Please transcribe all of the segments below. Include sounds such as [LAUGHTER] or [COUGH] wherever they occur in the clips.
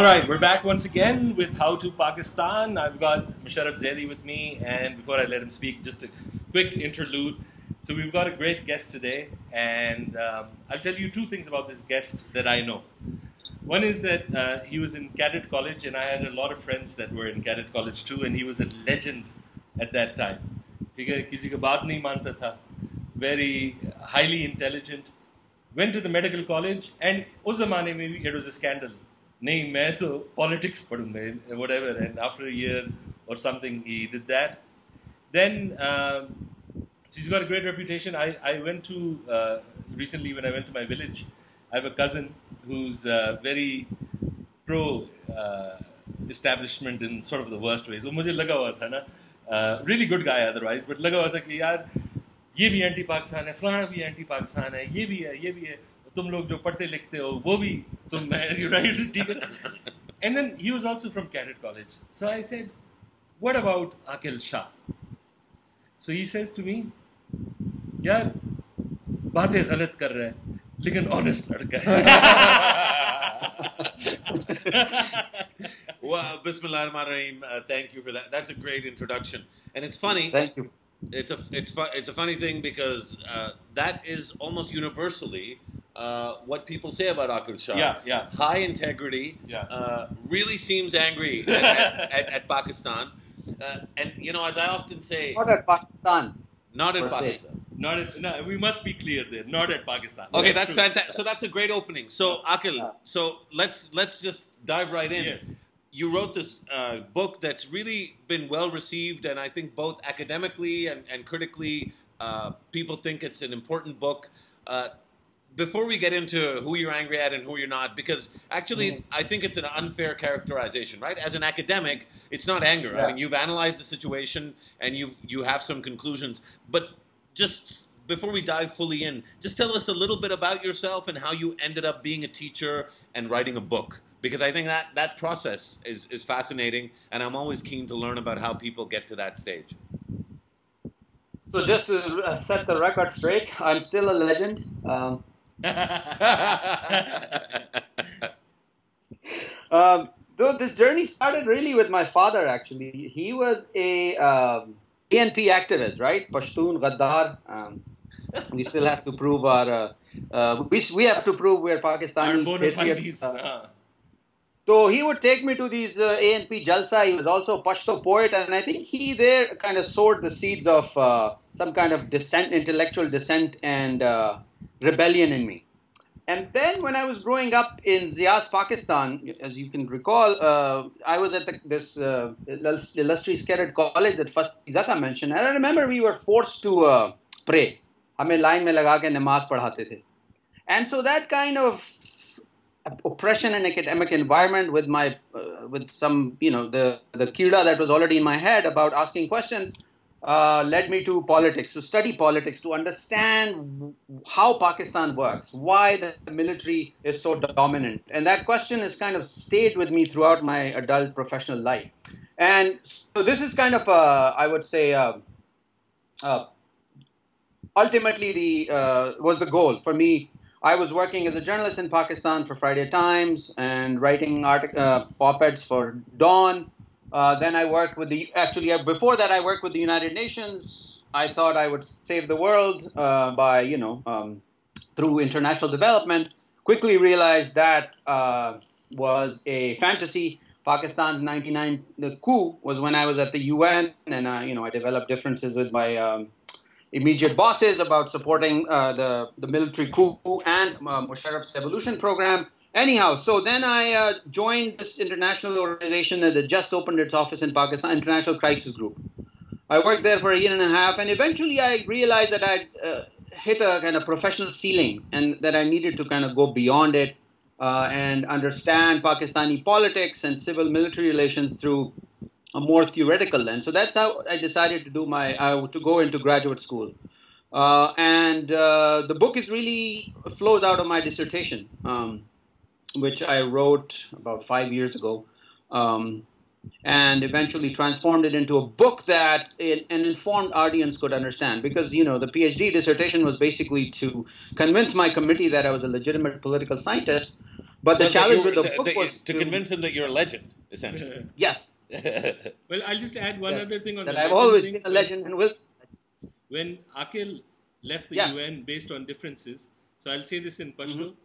All right, we're back once again with How to Pakistan. I've got Musharraf Zaidi with me, and before I let him speak, just a quick interlude. So we've got a great guest today, and um, I'll tell you two things about this guest that I know. One is that uh, he was in cadet college, and I had a lot of friends that were in cadet college too, and he was a legend at that time. ठीक है किसी का बात नहीं मानता था very highly intelligent went to the medical college and उस ज़माने में भी it was a scandal نہیں، میں تو پالیٹکس پڑھوں گا whatever and after year اور something he did that then she's got great reputation I went to recently when I went to my village I have a cousin who very pro establishment in sort of the worst ways وہ مجھے لگا ہوا تھا نا really good guy otherwise but لگا ہوا تھا کہ یار، یہ بھی اینٹی پاکستان ہے فلانا بھی اینٹی پاکستان ہے، یہ بھی ہے، یہ بھی ہے۔ तुम लोग जो पढ़ते लिखते हो वो भी तुम राइट [LAUGHS] ठीक है and then he was also from cadet college so I said what about Aqil Shah so he says to me यार बातें गलत कर रहे हैं लेकिन ऑनेस्ट लड़का है [LAUGHS] well, Bismillah ar-Rahim, uh, thank you for that. That's a great introduction. And it's funny. Thank you. It's a it's fu- it's a funny thing because uh, that is almost universally uh, what people say about Aqil Shah. Yeah, yeah. High integrity. Yeah. Uh, really seems angry [LAUGHS] at, at, at, at Pakistan. Uh, and you know, as I often say, not at Pakistan. Not at Pakistan. Not at, no, we must be clear there. Not at Pakistan. Okay, that's fantastic. So that's a great opening. So Aqil, so let's let's just dive right in. Yes you wrote this uh, book that's really been well received, and I think both academically and, and critically, uh, people think it's an important book. Uh, before we get into who you're angry at and who you're not, because actually mm-hmm. I think it's an unfair characterization, right? As an academic, it's not anger. Yeah. I mean, you've analyzed the situation and you you have some conclusions, but just before we dive fully in, just tell us a little bit about yourself and how you ended up being a teacher and writing a book because I think that that process is, is fascinating, and I'm always keen to learn about how people get to that stage. So just to uh, set the record straight, I'm still a legend. Um, [LAUGHS] um, though this journey started really with my father. Actually, he was a um, ANP activist, right? Pashtun Ghaddar. Um, we still have to prove our. Uh, uh, we, we have to prove we're Pakistani patriots. So he would take me to these uh, ANP Jalsa. He was also a Pashto poet, and I think he there kind of sowed the seeds of uh, some kind of dissent, intellectual dissent, and uh, rebellion in me. And then when I was growing up in Zia's, Pakistan, as you can recall, uh, I was at the, this uh, illustrious cadet college that Fasi Zaka mentioned, and I remember we were forced to uh, pray. हमें line में लगा के नमाज पढ़ाते थे and so that kind oppression and academic environment with my uh, with some you know the the kira that was already in my head about asking questions uh, led me to politics to study politics to understand how Pakistan works why the military is so dominant. And that question has kind of stayed with me throughout my adult professional life. And so this is kind of a, I would say uh, uh ultimately the uh, was the goal for me I was working as a journalist in Pakistan for Friday Times and writing artic- uh, op-eds for Dawn. Uh, then I worked with the actually uh, before that I worked with the United Nations. I thought I would save the world uh, by you know um, through international development. Quickly realized that uh, was a fantasy. Pakistan's 99 the coup was when I was at the UN and uh, you know I developed differences with my um, immediate bosses about supporting uh, the, the military coup and uh, Musharraf's devolution program. Anyhow, so then I uh, joined this international organization that had just opened its office in Pakistan, International Crisis Group. I worked there for a year and a half, and eventually I realized that I'd uh, hit a kind of professional ceiling and that I needed to kind of go beyond it uh, and understand Pakistani politics and civil military relations through a more theoretical lens. So that's how I decided to do my uh, to go into graduate school. Uh, and uh, the book is really flows out of my dissertation, um, which I wrote about five years ago, um, and eventually transformed it into a book that it, an informed audience could understand. Because you know the PhD dissertation was basically to convince my committee that I was a legitimate political scientist, But the Well, challenge with the the- book the- was to convince them that you're a legend, essentially. Yes. [LAUGHS] well, I'll just add one yes, other thing on that. I've always been a legend and will. When Aqil left the yeah. UN based on differences, so I'll say this in mm-hmm. Pashto.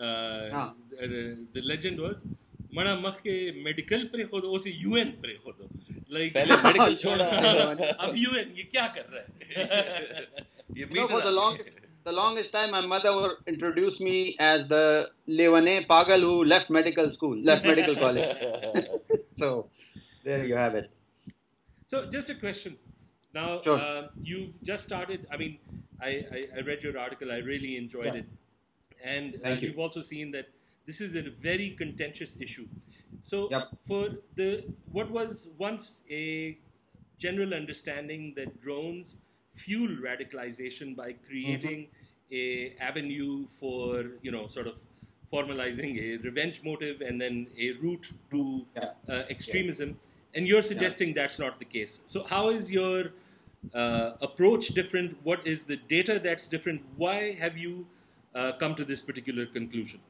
Mm-hmm. The, legend was. मना मख के medical पे खो दो उसे UN पे खो दो लाइक पहले मेडिकल छोड़ा अब यूएन ये क्या कर रहा no, for the longest the longest time my mother introduced me as the Levane Pagal who left medical school left medical college [LAUGHS] [LAUGHS] so there you have it. So, just a question. Now, Sure. um, you've just started. I mean, I, I, I read your article. I really enjoyed Yeah. it. And uh, Thank you. you've also seen that this is a very contentious issue. So, Yep. for the what was once a general understanding that drones fuel radicalization by creating Mm-hmm. a avenue for you know sort of formalizing a revenge motive and then a route to Yeah. uh, extremism and you're suggesting that's not the case. So how is your uh, approach different? What is the data that's different? Why have you uh, come to this particular conclusion?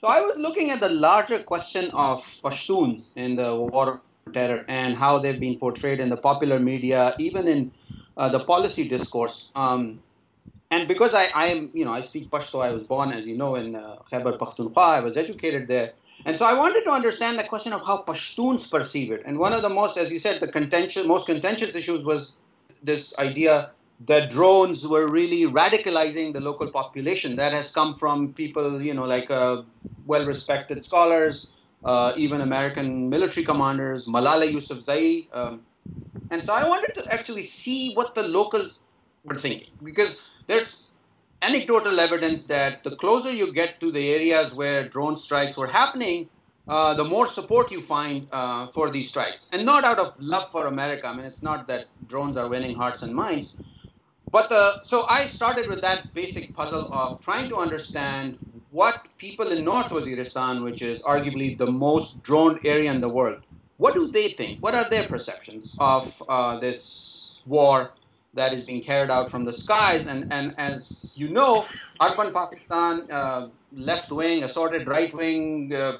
So I was looking at the larger question of Pashtuns in the war terror and how they've been portrayed in the popular media, even in uh, the policy discourse. Um, and because I, I am, you know, I speak Pashto, I was born, as you know, in uh, Khyber Pakhtunkhwa, I was educated there. And so I wanted to understand the question of how Pashtuns perceive it. And one of the most, as you said, the contentious, most contentious issues was this idea that drones were really radicalizing the local population. That has come from people, you know, like uh, well-respected scholars, uh, even American military commanders, Malala Yousafzai. Um, and so I wanted to actually see what the locals were thinking because there's anecdotal evidence that the closer you get to the areas where drone strikes were happening, uh, the more support you find uh, for these strikes. And not out of love for America. I mean, it's not that drones are winning hearts and minds. But the, so I started with that basic puzzle of trying to understand what people in North Waziristan, which is arguably the most droned area in the world, what do they think? What are their perceptions of uh, this war that is being carried out from the skies? And, and as you know, Arpan Pakistan, uh, left wing, assorted right wing uh,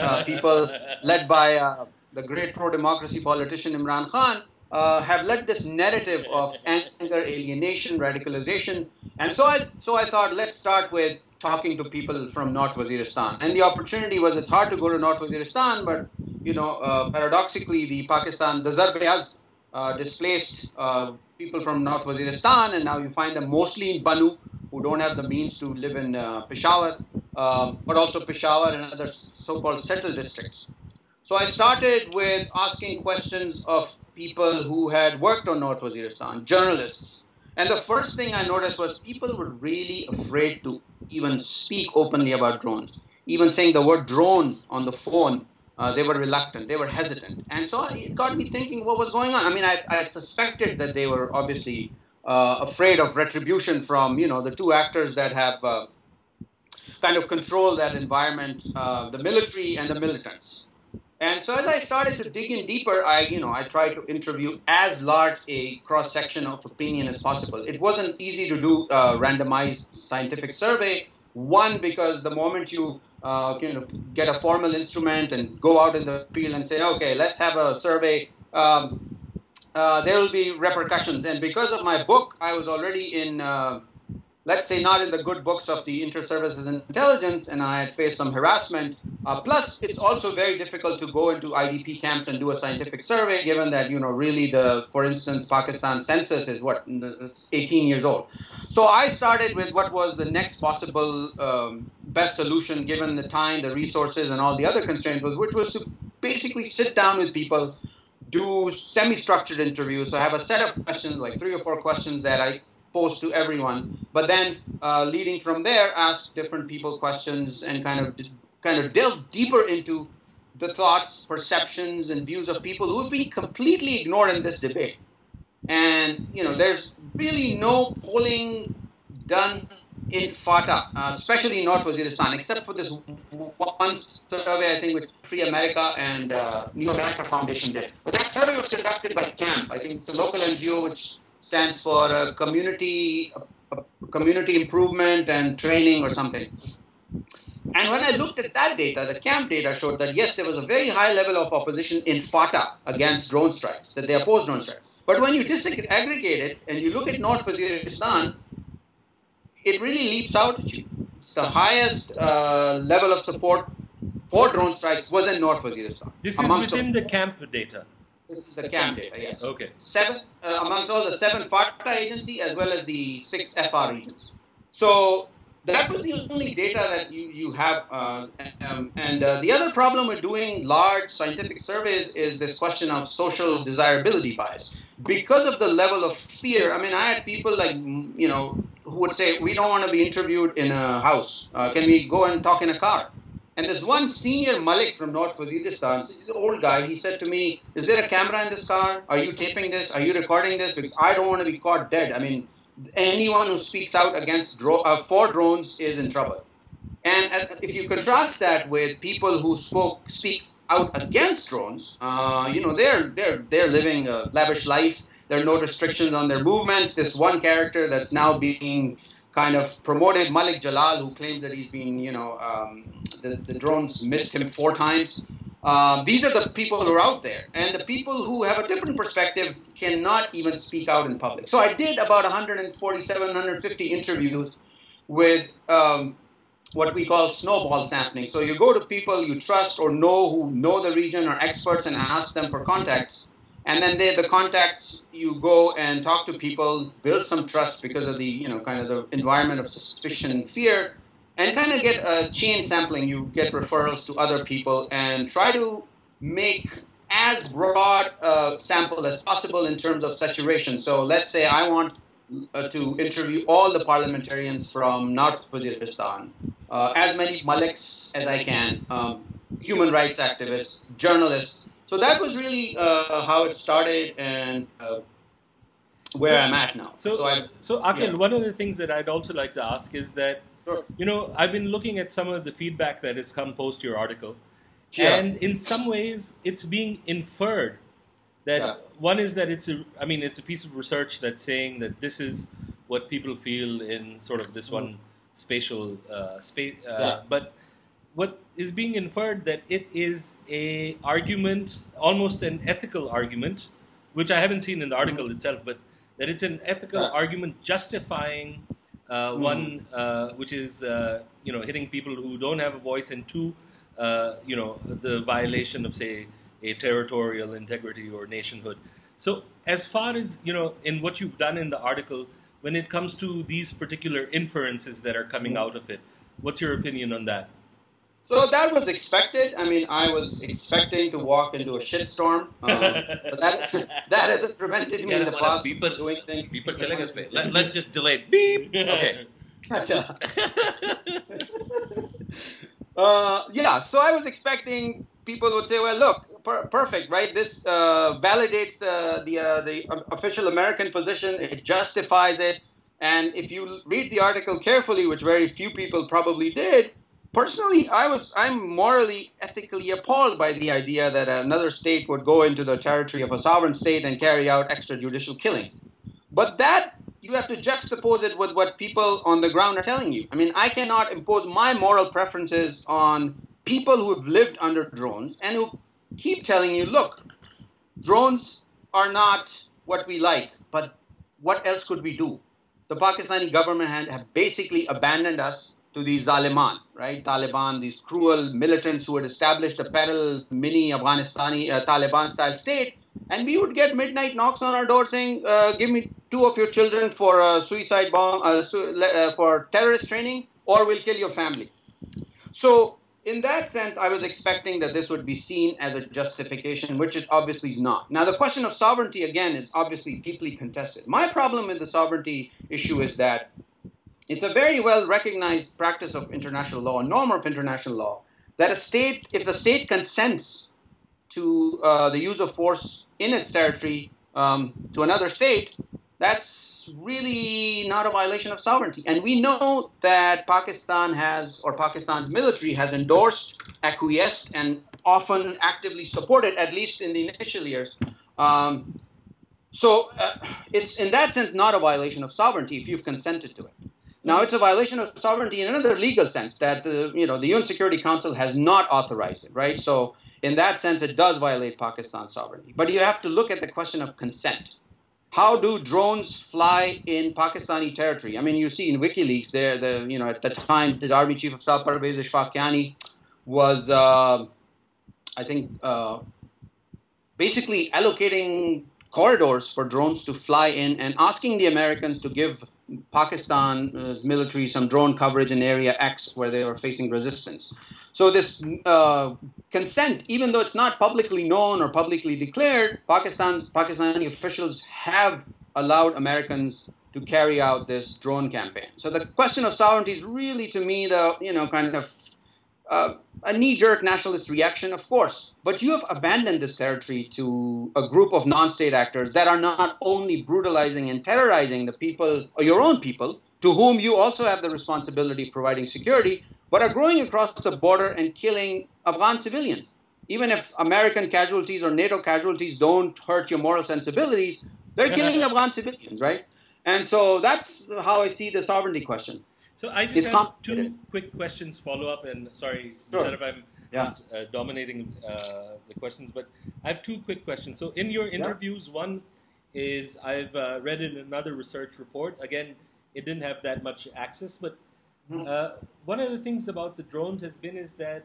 uh, people [LAUGHS] led by uh, the great pro democracy politician Imran Khan. Uh, have led this narrative of anger, alienation, radicalization, and so I so I thought let's start with talking to people from North Waziristan. And the opportunity was it's hard to go to North Waziristan, but you know uh, paradoxically the Pakistan the Zarb has uh, displaced uh, people from North Waziristan, and now you find them mostly in Bannu who don't have the means to live in uh, Peshawar, um, but also Peshawar and other so-called settled districts. So I started with asking questions of people who had worked on North Waziristan, journalists. And the first thing I noticed was people were really afraid to even speak openly about drones. Even saying the word drone on the phone, uh, they were reluctant, they were hesitant. And so it got me thinking what was going on. I mean, I, I suspected that they were obviously uh, afraid of retribution from, you know, the two actors that have uh, kind of controlled that environment, uh, the military and the militants. And so as I started to dig in deeper, I, you know, I tried to interview as large a cross section of opinion as possible. It wasn't easy to do a randomized scientific survey. One, because the moment you, uh, you know, get a formal instrument and go out in the field and say, okay, let's have a survey, um, uh, there will be repercussions. And because of my book, I was already in. Uh, let's say not in the good books of the inter-services intelligence and i had faced some harassment. Uh, plus it's also very difficult to go into idp camps and do a scientific survey given that you know really the for instance pakistan census is what it's 18 years old. So i started with what was the next possible um, best solution given the time the resources and all the other constraints which was to basically sit down with people do semi-structured interviews. So i have a set of questions like three or four questions that i pose to everyone. But then, uh, leading from there, ask different people questions and kind of kind of delve deeper into the thoughts, perceptions, and views of people who've been completely ignored in this debate. And you know, there's really no polling done in FATA, uh, especially in North Waziristan, except for this one survey, I think, which Free America and uh, New America Foundation did. But that survey was conducted by CAMP. I think it's a local NGO which stands for uh, community uh, community improvement and training or something. And when I looked at that data, the camp data showed that yes, there was a very high level of opposition in FATA against drone strikes, that they opposed drone strikes. But when you disaggregate it and you look at North Waziristan, it really leaps out at you. It's the highest uh, level of support for drone strikes was in North Waziristan. This is within the, the camp data. This is the camp data, yes. Okay. Seven uh, amongst all the seven FATA agency as well as the six FR regions. So that was the only data that you, you have. Uh, um, and uh, the other problem with doing large scientific surveys is this question of social desirability bias. Because of the level of fear, I mean, I had people like, you know, who would say, we don't want to be interviewed in a house. Uh, can we go and talk in a car? And there's one senior Malik from North Waziristan, he's an old guy, he said to me, is there a camera in this car? Are you taping this? Are you recording this? Because I don't want to be caught dead. I mean, anyone who speaks out against dro- uh, for drones is in trouble. And if you contrast that with people who spoke speak out against drones, uh, you know they're they're they're living a lavish life. There are no restrictions on their movements. This one character that's now being kind of promoted, Malik Jalal, who claims that he's been, you know, um, the, the drones missed him four times. Um, these are the people who are out there. And the people who have a different perspective cannot even speak out in public. So I did about 147, 150 interviews with um, what we call snowball sampling. So you go to people you trust or know who know the region or experts and ask them for contacts. And then they, the contacts, you go and talk to people, build some trust because of the, you know, kind of the environment of suspicion and fear and kind of get a chain sampling. You get referrals to other people and try to make as broad a sample as possible in terms of saturation. So let's say I want uh, to interview all the parliamentarians from North Waziristan, uh, as many Maliks as I can, um, human rights activists, journalists. So that was really uh, how it started and uh, where so, I'm at now. So, so, I, so Aqil, yeah. one of the things that I'd also like to ask is that Sure. You know, I've been looking at some of the feedback that has come post your article, yeah. and in some ways, it's being inferred that yeah. one is that it's a, I mean, it's a piece of research that's saying that this is what people feel in sort of this one spatial uh, space, uh, yeah. but what is being inferred that it is a argument, almost an ethical argument, which I haven't seen in the article mm-hmm. itself, but that it's an ethical argument justifying mm. One, uh, which is uh, you know hitting people who don't have a voice, and two, you know the violation of say a territorial integrity or nationhood. So as far as you know, in what you've done in the article, when it comes to these particular inferences that are coming hmm. out of it, what's your opinion on that? So that was expected. I mean, I was expecting to walk into a shitstorm, um, but that, that hasn't prevented me in the past beeper, doing things. Beeper Let, let's just delay it. Beep. Okay. [LAUGHS] uh, yeah. So I was expecting people would say, "Well, look, per- perfect, right? This uh, validates uh, the uh, the official American position. It justifies it." And if you read the article carefully, which very few people probably did personally, I was I'm morally, ethically appalled by the idea that another state would go into the territory of a sovereign state and carry out extrajudicial killings. But that you have to juxtapose it with what people on the ground are telling you. I mean, I cannot impose my moral preferences on people who have lived under drones and who keep telling you, look, drones are not what we like, but what else could we do? The Pakistani government have basically abandoned us to the Zaliman, right? Taliban, these cruel militants who had established a parallel mini Afghanistani uh, Taliban style state. And we would get midnight knocks on our door saying, uh, give me two of your children for suicide bomb, uh, su- uh, for terrorist training, or we'll kill your family. So, in that sense, I was expecting that this would be seen as a justification, which it obviously is not. Now, the question of sovereignty, again, is obviously deeply contested. My problem with the sovereignty issue is that it's a very well recognized practice of international law, a norm of international law, that a state, if the state consents to uh, the use of force in its territory um, to another state, that's really not a violation of sovereignty. And we know that Pakistan has, or Pakistan's military has endorsed, acquiesced, and often actively supported, at least in the initial years. Um, so uh, it's in that sense not a violation of sovereignty if you've consented to it. Now, it's a violation of sovereignty in another legal sense that the, you know, the UN Security Council has not authorized it, right? So, in that sense, it does violate Pakistan's sovereignty. But you have to look at the question of consent. How do drones fly in Pakistani territory? I mean, you see in WikiLeaks, there, the you know, at the time, the Army Chief of Staff Parvez Ashfaq was, uh, I think, uh, basically allocating corridors for drones to fly in and asking the Americans to give Pakistan's military some drone coverage in Area X where they were facing resistance. So this uh, consent, even though it's not publicly known or publicly declared, Pakistan Pakistani officials have allowed Americans to carry out this drone campaign. So the question of sovereignty is really, to me, the you know kind of uh, a knee-jerk nationalist reaction, of course. But you have abandoned this territory to a group of non-state actors that are not only brutalizing and terrorizing the people, or your own people, to whom you also have the responsibility of providing security, but are growing across the border and killing Afghan civilians. Even if American casualties or NATO casualties don't hurt your moral sensibilities, they're killing Afghan civilians, right? And so that's how I see the sovereignty question. So I just it's have two quick questions follow up, and sorry, sure. if I'm yeah. just, uh, dominating uh, the questions, but I have two quick questions. So in your interviews, yeah. one is I've uh, read in another research report. Again, it didn't have that much access, but mm-hmm. uh, one of the things about the drones has been is that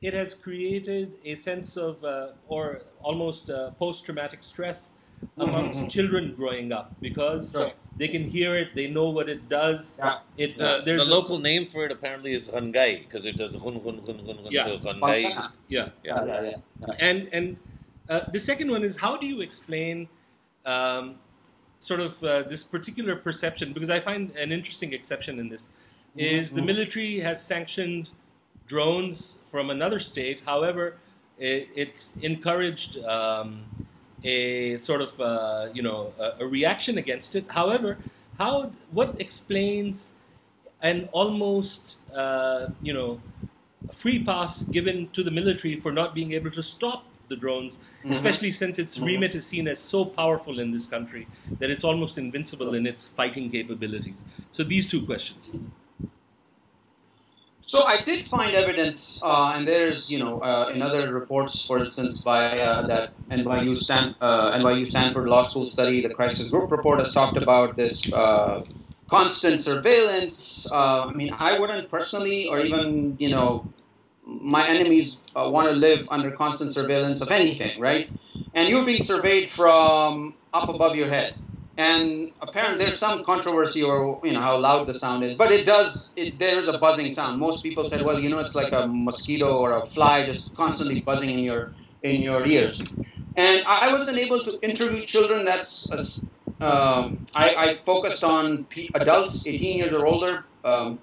it has created a sense of uh, or almost uh, post-traumatic stress amongst mm-hmm. children growing up because sure. They can hear it, they know what it does. Yeah. It, uh, the, the local name for it apparently is Rangai because it does hun hun hun hun hun. Yeah. So Rangai. Yeah. Yeah. yeah. yeah, yeah. And and uh, the second one is how do you explain um, sort of uh, this particular perception? Because I find an interesting exception in this is mm-hmm. the military has sanctioned drones from another state. However, it, it's encouraged. Um, a sort of uh, you know a, a, reaction against it. However, how what explains an almost uh, you know free pass given to the military for not being able to stop the drones, mm-hmm. especially since its mm-hmm. remit is seen as so powerful in this country that it's almost invincible in its fighting capabilities. So these two questions. So I did find evidence, uh, and there's you know uh, in other reports, for instance, by uh, that NYU Stan- uh, NYU Stanford Law School study, the Crisis Group report has talked about this uh, constant surveillance. Uh, I mean, I wouldn't personally, or even you know, my enemies want to live under constant surveillance of anything, right? And you're being surveyed from up above your head and apparently there's some controversy or you know how loud the sound is but it does it, there's a buzzing sound most people said well you know it's like a mosquito or a fly just constantly buzzing in your in your ears and i wasn't able to interview children that's a, um, I, I, focused on adults 18 years or older um,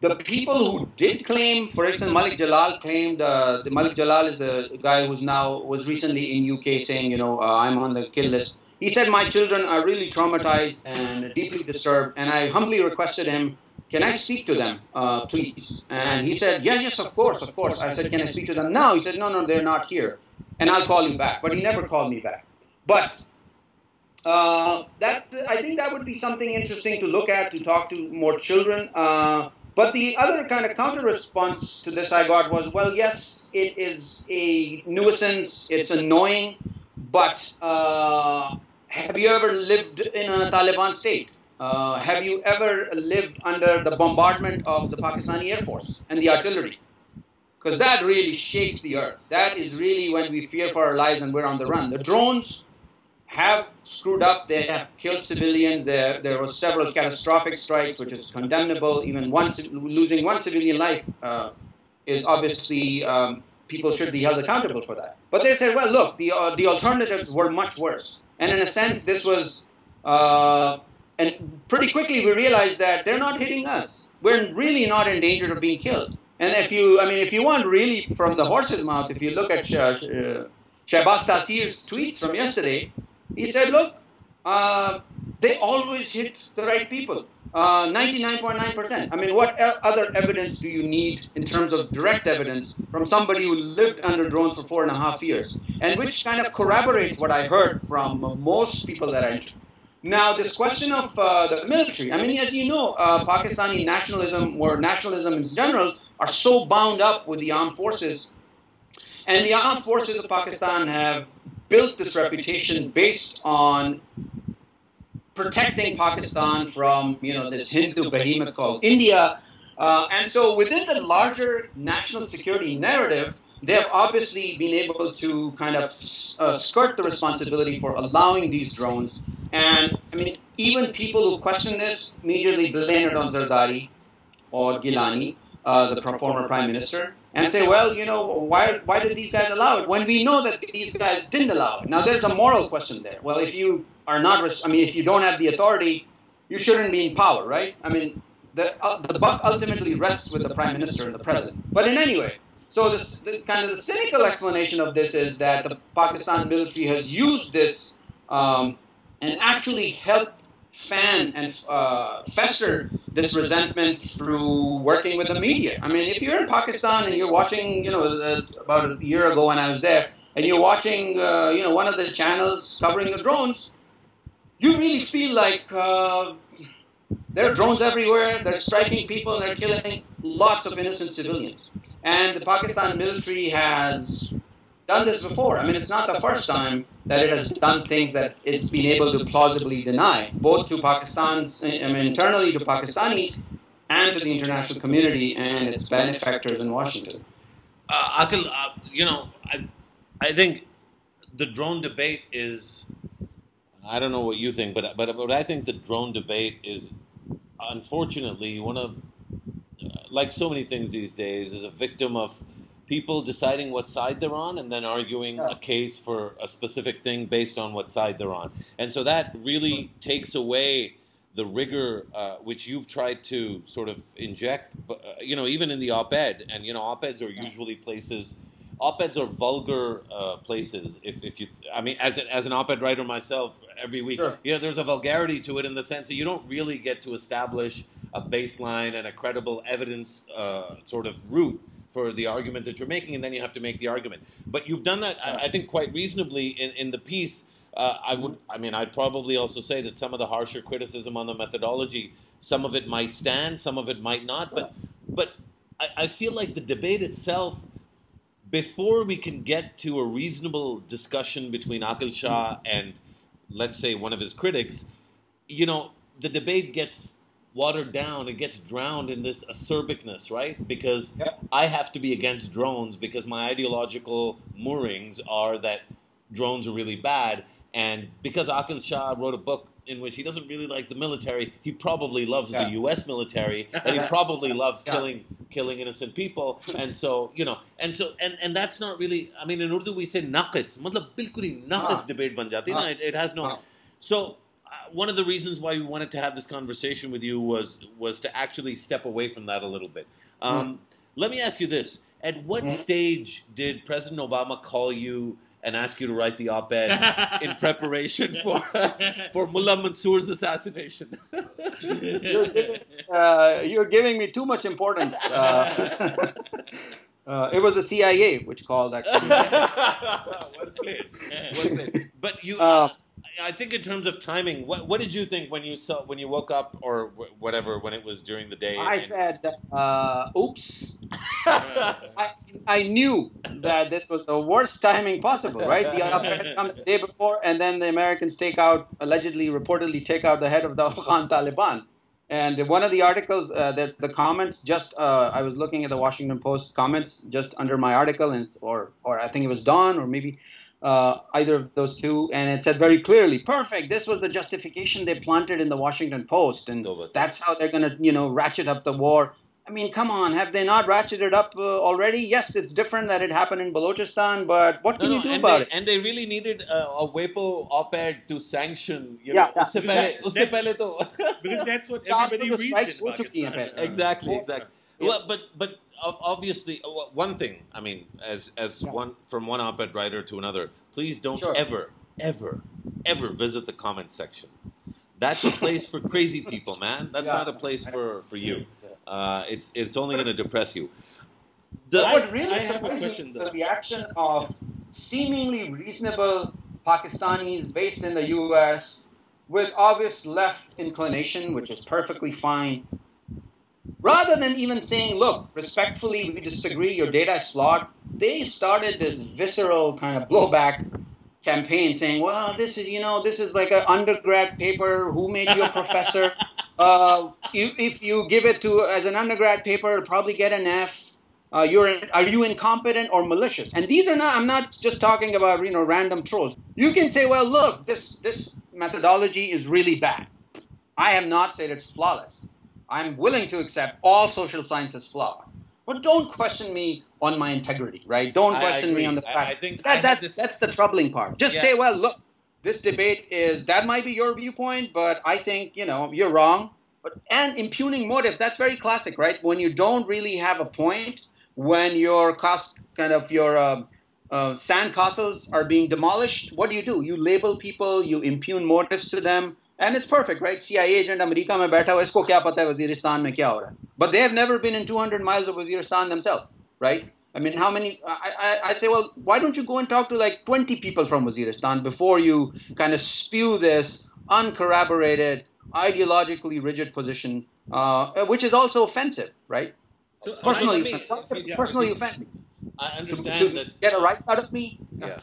the people who did claim, for instance, Malik Jalal claimed. Uh, Malik Jalal is the guy who's now was recently in UK saying, you know, uh, I'm on the kill list. He said, My children are really traumatized and deeply disturbed, and I humbly requested him, Can I speak to them, uh, please? And he said, Yes, yes, of course, of course. I said, Can I speak to them now? He said, No, no, they're not here. And I'll call you back. But he never called me back. But uh, that I think that would be something interesting to look at, to talk to more children. Uh, but the other kind of counter response to this I got was, well, yes, it is a nuisance, it's annoying, but uh, have you ever lived in a Taliban state? Uh, have you ever lived under the bombardment of the Pakistani Air Force and the artillery? Because that really shakes the earth. That is really when we fear for our lives and we're on the run. The drones have screwed up. They have killed civilians. There, there were several catastrophic strikes, which is condemnable. Even one, losing one civilian life uh, is obviously um, people should be held accountable for that. But they said, well, look, the uh, the alternatives were much worse. And in a sense, this was, uh, and pretty quickly we realized that they're not hitting us. We're really not in danger of being killed. And if you, I mean, if you want really from the horse's mouth, if you look at uh, Shehbaz Taseer's tweets from yesterday, he said, look, uh, they always hit the right people. 99.9%. Uh, I mean, what other evidence do you need in terms of direct evidence from somebody who lived under drones for four and a half years? And which kind of corroborates what I heard from most people that I Now, this question of uh, the military, I mean, as you know, uh, Pakistani nationalism or nationalism in general are so bound up with the armed forces. And the armed forces of Pakistan have built this reputation based on protecting Pakistan from, you know, this Hindu behemoth called India. Uh, and so within the larger national security narrative, they have obviously been able to kind of uh, skirt the responsibility for allowing these drones. And I mean, even people who question this immediately blame it on Zardari or Gilani, uh, the former prime minister, and say, well, you know, why, why did these guys allow it when we know that these guys didn't allow it? Now, there's a moral question there. Well, if you are not, I mean, if you don't have the authority, you shouldn't be in power, right? I mean, the, uh, the buck ultimately rests with the prime minister and the president. But in any way, so this, the kind of the cynical explanation of this is that the Pakistan military has used this um, and actually helped fan and uh, fester this resentment through working with the media. I mean, if you're in Pakistan and you're watching, you know, uh, about a year ago when I was there, and you're watching, uh, you know, one of the channels covering the drones, you really feel like uh, there are drones everywhere. They're striking people. They're killing lots of innocent civilians. And the Pakistan military has done this before. I mean, it's not the first time that it has done things that it's been able to plausibly deny, both to Pakistan's, I mean, internally to Pakistanis and to the international community and its benefactors in Washington. Uh, Aqil, uh, you know, I, I think the drone debate is. I don't know what you think, but but but I think the drone debate is, unfortunately, one of like so many things these days, is a victim of people deciding what side they're on and then arguing a case for a specific thing based on what side they're on. And so that really takes away the rigor uh, which you've tried to sort of inject, uh, you know, even in the op-ed. And, you know, op-eds are usually places op-eds are vulgar uh, places. If, if you, I mean, as an, as an op-ed writer myself, every week, sure. you know, there's a vulgarity to it in the sense that you don't really get to establish a baseline and a credible evidence uh, sort of route for the argument that you're making, and then you have to make the argument. But you've done that, I, I think, quite reasonably in, in the piece. Uh, I would, I mean, I'd probably also say that some of the harsher criticism on the methodology, some of it might stand, some of it might not. But, but I, I feel like the debate itself before we can get to a reasonable discussion between Aqil Shah and, let's say, one of his critics, you know, the debate gets watered down, it gets drowned in this acerbicness, right? Because yep. I have to be against drones because my ideological moorings are that drones are really bad. And because Aqil Shah wrote a book in which he doesn't really like the military. He probably loves yeah. the U.S. military, and he [LAUGHS] probably loves yeah. killing killing innocent people. [LAUGHS] And so you know, and so and and that's not really. I mean, in Urdu we say naqis. मतलब बिल्कुल ही naqis debate ban jati na. It, it has no. So uh, one of the reasons why we wanted to have this conversation with you was was to actually step away from that a little bit. Um, mm. Let me ask you this: At what mm. stage did President Obama call you? And ask you to write the op-ed in [LAUGHS] preparation for [LAUGHS] for Mullah Mansour's assassination. you're, giving, uh, you're, giving, me too much importance. Uh, [LAUGHS] uh, it was the CIA which called actually. well played. Well played. But you, uh, I think in terms of timing, what, what did you think when you saw when you woke up or whatever when it was during the day? I and, said, uh, "Oops." [LAUGHS] I, I knew that this was the worst timing possible, right? The American comes the day before, and then the Americans take out, allegedly, reportedly, take out the head of the [LAUGHS] Afghan Taliban. And one of the articles, uh, the, the comments, just uh, I was looking at the Washington Post comments just under my article, and or or I think it was Dawn, or maybe uh, either of those two, and it said very clearly, "Perfect. This was the justification they planted in the Washington Post, and that's how they're going to, you know, ratchet up the war." I mean, come on, have they not ratcheted up uh, already? Yes, it's different that it happened in Balochistan, but what can no, you do about they, it? And they really needed uh, a WaPo op-ed to sanction. You know, yeah, yeah. because that's what everybody reads in Pakistan. Exactly, exactly. Yeah. Well, but but obviously, uh, one thing. I mean, as as yeah. one from one op-ed writer to another, please don't sure. ever, ever, ever visit the comment section. That's a place for crazy people, man. That's yeah. not a place for for you. Uh, it's it's only going to depress you. The, what really surprises the reaction of seemingly reasonable Pakistanis based in the U.S with obvious left inclination, which is perfectly fine, rather than even saying, look, respectfully, we disagree, your data is flawed, they started this visceral kind of blowback campaign saying, well, this is, you know, this is like an undergrad paper. Who made you a professor? [LAUGHS] Uh, you, if you give it to as an undergrad paper, it'll probably get an F. Uh, you're are you incompetent or malicious? And these are not. I'm not just talking about you know random trolls. You can say, well, look, this this methodology is really bad. I have not said it's flawless. I'm willing to accept all social science is flawed. But don't question me on my integrity, right? Don't question me on the fact. I, I think that, that's, this... that's the troubling part. Just yeah. say, well, look, this debate is, that might be your viewpoint, but I think, you know, you're wrong. But, and impugning motives, that's very classic, right? When you don't really have a point, when your cost, kind of your uh, uh, sand castles are being demolished, what do you do? You label people, you impugn motives to them, and it's perfect, right? CIA agent America में बैठा हुआ इसको क्या पता है वजीरिस्तान में क्या हो रहा है? But they have never been in 200 miles of Waziristan themselves, right? I mean, how many? I, I, I, say, well, why don't you go and talk to like 20 people from Waziristan before you kind of spew this uncorroborated, ideologically rigid position, uh, which is also offensive, right? So, personally, I, I mean, personally yeah, offend me. I understand to, to that. Get a right out of me. Yeah. Yeah.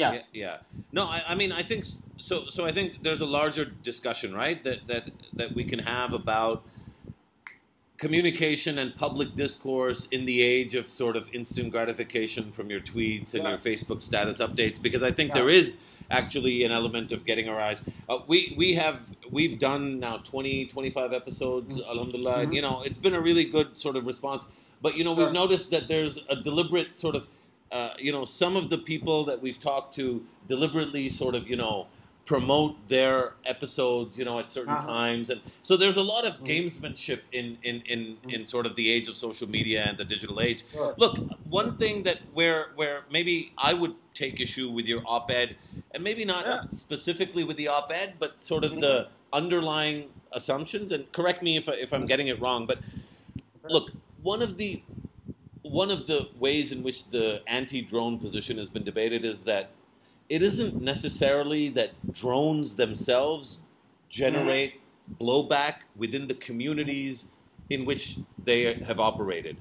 yeah. yeah. No, I, I mean, I think so. So I think there's a larger discussion, right? That that that we can have about communication and public discourse in the age of sort of instant gratification from your tweets and yeah. your Facebook status updates, because I think yeah. there is actually an element of getting our eyes. Uh, we we have we've done now 20, 25 episodes, mm-hmm. alhamdulillah. Mm-hmm. You know, it's been a really good sort of response. But you know, we've noticed that there's a deliberate sort of, uh, you know, some of the people that we've talked to deliberately sort of, you know, promote their episodes, you know, at certain uh-huh. times, and so there's a lot of mm-hmm. gamesmanship in in in, mm-hmm. in sort of the age of social media and the digital age. Sure. Look, one thing that where where maybe I would take issue with your op-ed, and maybe not yeah. specifically with the op-ed, but sort of mm-hmm. the underlying assumptions. And correct me if I, if I'm getting it wrong, but look, one of the one of the ways in which the anti-drone position has been debated is that it isn't necessarily that drones themselves generate blowback within the communities in which they have operated,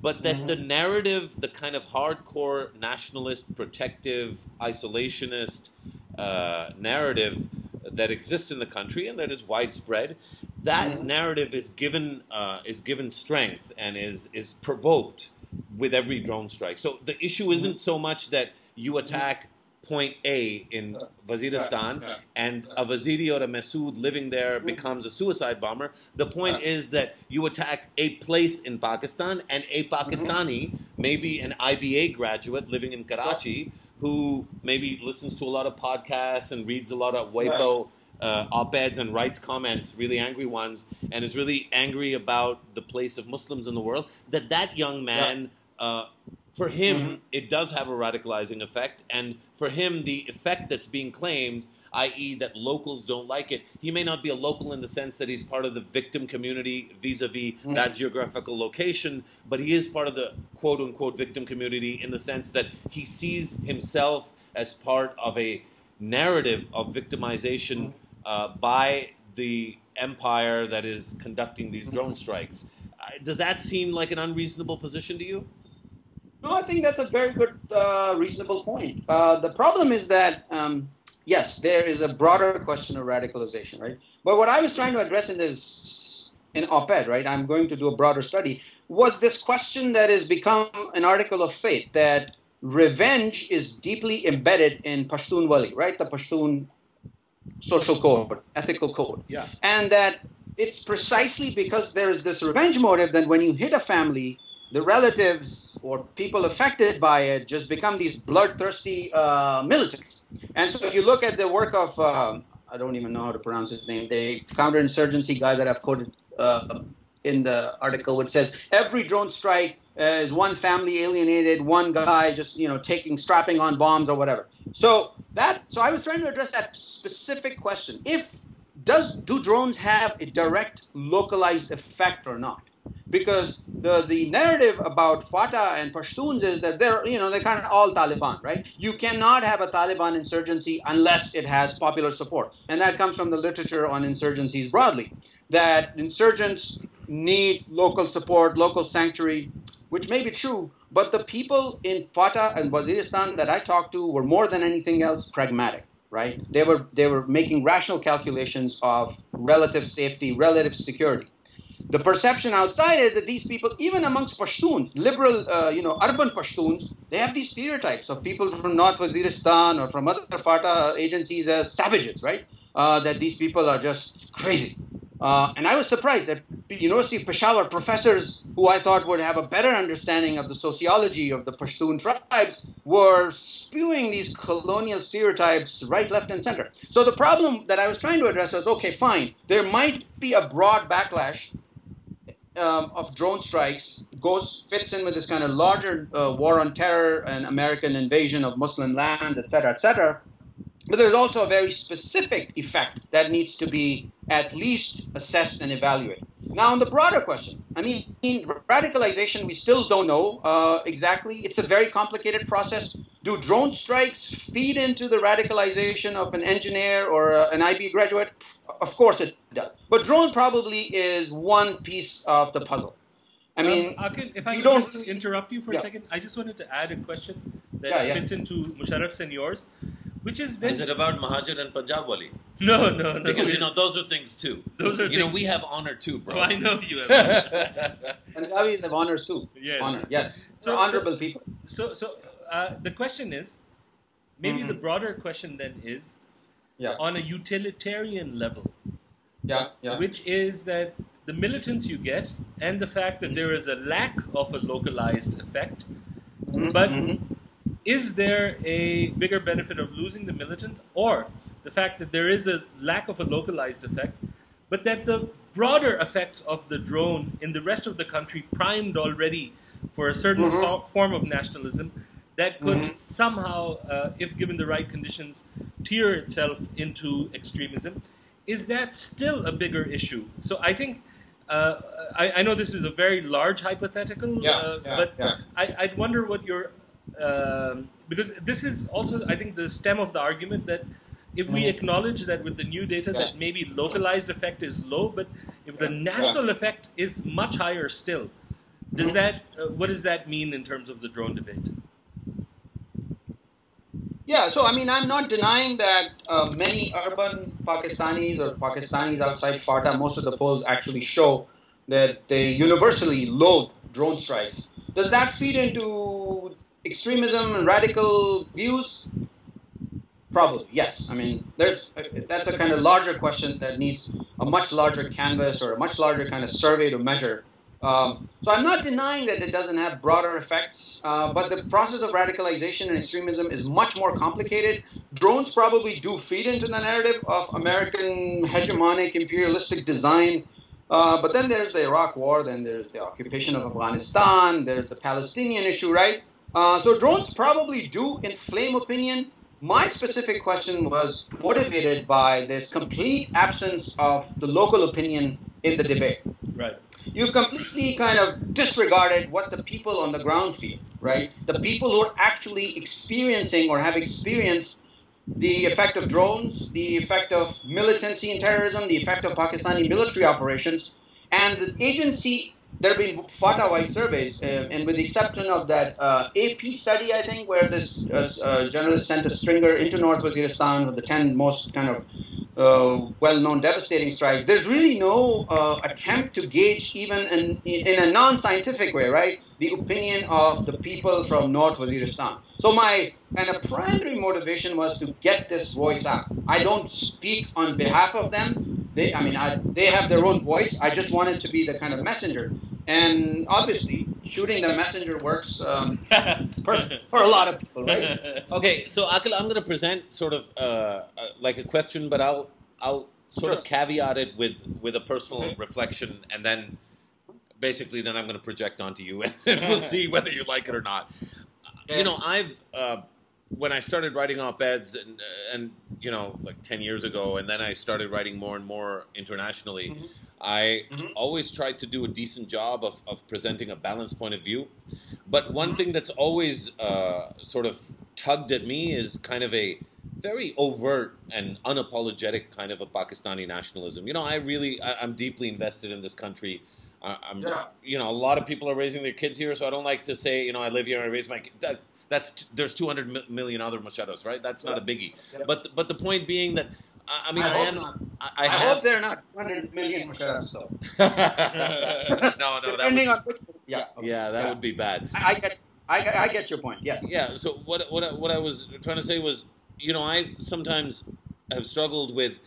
but that mm-hmm. the narrative, the kind of hardcore nationalist, protective, isolationist uh, narrative that exists in the country and that is widespread, that mm-hmm. narrative is given uh, is given strength and is is provoked with every drone strike. So the issue isn't mm-hmm. so much that you attack point A in Waziristan, and a Waziri or a Masood living there becomes a suicide bomber. The point is that you attack a place in Pakistan, and a Pakistani, maybe an IBA graduate living in Karachi, who maybe listens to a lot of podcasts and reads a lot of WaPo. Uh, op-eds and writes comments, really angry ones, and is really angry about the place of Muslims in the world. That that young man uh, for him, mm-hmm. it does have a radicalizing effect, and for him, the effect that's being claimed, i.e., that locals don't like it, he may not be a local in the sense that he's part of the victim community vis-a-vis mm-hmm. that geographical location, but he is part of the quote-unquote victim community in the sense that he sees himself as part of a narrative of victimization mm-hmm. Uh, by the empire that is conducting these drone mm-hmm. strikes. Uh, does that seem like an unreasonable position to you? No, I think that's a very good, uh, reasonable point. Uh, the problem is that, um, yes, there is a broader question of radicalization, right? But what I was trying to address in this in op-ed, right? I'm going to do a broader study. Was this question that has become an article of faith that revenge is deeply embedded in Pashtunwali, right? The Pashtun social code, ethical code. Yeah. And that it's precisely because there is this revenge motive that when you hit a family, the relatives or people affected by it just become these bloodthirsty uh, militants. And so if you look at the work of, uh, I don't even know how to pronounce his name, the counterinsurgency guy that I've quoted uh, in the article, which says every drone strike Uh, is one family alienated, one guy just, you know, taking, strapping on bombs or whatever. So that, so I was trying to address that specific question. If, does, do drones have a direct localized effect or not? because the, the narrative about FATA and Pashtuns is that they're you know they're kind of all Taliban, right? You cannot have a Taliban insurgency unless it has popular support, and that comes from the literature on insurgencies broadly. That insurgents need local support, local sanctuary, which may be true, but the people in FATA and Waziristan that I talked to were more than anything else pragmatic right? They were they were making rational calculations of relative safety, relative security. The perception outside is that these people, even amongst Pashtuns, liberal, uh, you know, urban Pashtuns, they have these stereotypes of people from North Waziristan or from other FATA agencies as savages, right? Uh, that these people are just crazy. Uh, and I was surprised that University of Peshawar professors, who I thought would have a better understanding of the sociology of the Pashtun tribes, were spewing these colonial stereotypes right, left, and center. So the problem that I was trying to address was okay, fine, there might be a broad backlash um, of drone strikes goes fits in with this kind of larger uh, war on terror and American invasion of Muslim land, et cetera, et cetera. But there's also a very specific effect that needs to be at least assess and evaluate. Now, on the broader question, I mean, radicalization, we still don't know uh, exactly. It's a very complicated process. Do drone strikes feed into the radicalization of an engineer or uh, an IB graduate? Of course it does. But drone probably is one piece of the puzzle. I mean, um, if I you could don't- interrupt you for Yeah. a second, I just wanted to add a question that Yeah, yeah. fits into Musharraf's and yours, which is then, Is it about Muhajir and Punjab Wali? no, no, no. Because you know those are things too. Those are you know we have honor too, bro. Oh, I know you have. [LAUGHS] Honor. And Punjabis have honor too. Yes. Honor, yes. So- So, honorable people. So, so uh, the question is, maybe Mhm. the broader question then is, Yeah. on a utilitarian level, Yeah, yeah. which is that the militants you get and the fact that there is a lack of a localized effect, Mhm, but mhm. Is there a bigger benefit of losing the militant or the fact that there is a lack of a localized effect, but that the broader effect of the drone in the rest of the country primed already for a certain Mhm. fo- form of nationalism that could Mhm. somehow, uh, if given the right conditions, tear itself into extremism. Is that still a bigger issue? So I think. Uh, I, I know this is a very large hypothetical, Yeah, uh, yeah, but yeah. I, I'd wonder what your um, because this is also I think the stem of the argument that if we Mhm. acknowledge that with the new data that maybe localized effect is low, but if the national effect is much higher still, does Mhm. that uh, what does that mean in terms of the drone debate? Yeah, so I mean, I'm not denying that uh, many urban Pakistanis or Pakistanis outside FATA, most of the polls actually show that they universally loathe drone strikes. Does that feed into extremism and radical views? Probably, yes. I mean, there's that's a kind of larger question that needs a much larger canvas or a much larger kind of survey to measure. Um, so I'm not denying that it doesn't have broader effects, uh, but the process of radicalization and extremism is much more complicated. Drones probably do feed into the narrative of American hegemonic imperialistic design. Uh, but then there's the Iraq War, then there's the occupation of Afghanistan, there's the Palestinian issue, right? Uh, so drones probably do inflame opinion. My specific question was motivated by this complete absence of the local opinion in the debate Right. you've completely kind of disregarded what the people on the ground feel, right? The people who are actually experiencing or have experienced the effect of drones, the effect of militancy and terrorism, the effect of Pakistani military operations, and the agency. There have been FATA-wide surveys, uh, and with the exception of that uh, AP study, I think, where this journalist sent a stringer into North Waziristan with the 10 most kind of uh, well-known devastating strikes. There's really no uh, attempt to gauge, even in, in a non-scientific way, right, the opinion of the people from North Waziristan. So my kind of primary motivation was to get this voice out. I don't speak on behalf of them. They, I mean, I, they have their own voice. I just wanted to be the kind of messenger. And obviously, shooting the messenger works um, [LAUGHS] for, for a lot of people, right? [LAUGHS] Okay, so Aqil, I'm going to present sort of uh, uh, like a question, but I'll I'll sort of caveat it with with a personal Okay. reflection, and then basically then I'm going to project onto you, [LAUGHS] and we'll see whether you like it or not. Yeah. You know, I've uh, when I started writing op-eds, and and you know, like ten years ago, and then I started writing more and more internationally. Mhm. I mm-hmm. always tried to do a decent job of, of presenting a balanced point of view. But one mm-hmm. thing that's always uh, sort of tugged at me is kind of a very overt and unapologetic kind of a Pakistani nationalism. You know, I really, I, am deeply invested in this country. I, am yeah. you know, a lot of people are raising their kids here, so I don't like to say, you know, I live here and I raise my kids. That's there's 200 million other Musharos, right? That's not a biggie. But but the point being that I mean, I, I am. I, I, have, hope they're not 200 million though. [LAUGHS] no, no, depending on which. Yeah, okay. yeah, that yeah. would be bad. I, get, I, I get your point. Yes. Yeah. So what what what I was trying to say was, you know, I sometimes have struggled with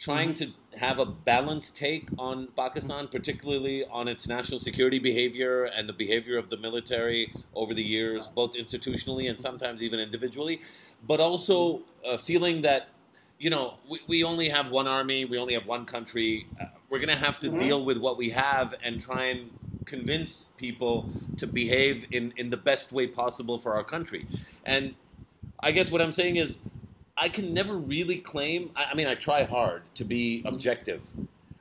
trying mm-hmm. to have a balanced take on Pakistan, particularly on its national security behavior and the behavior of the military over the years, both institutionally and sometimes even individually, but also uh, feeling that you know, we, we only have one army, we only have one country. Uh, we're going to have to mm-hmm. deal with what we have and try and convince people to behave in, in the best way possible for our country. And I guess what I'm saying is, I can never really claim, I, I mean, I try hard to be objective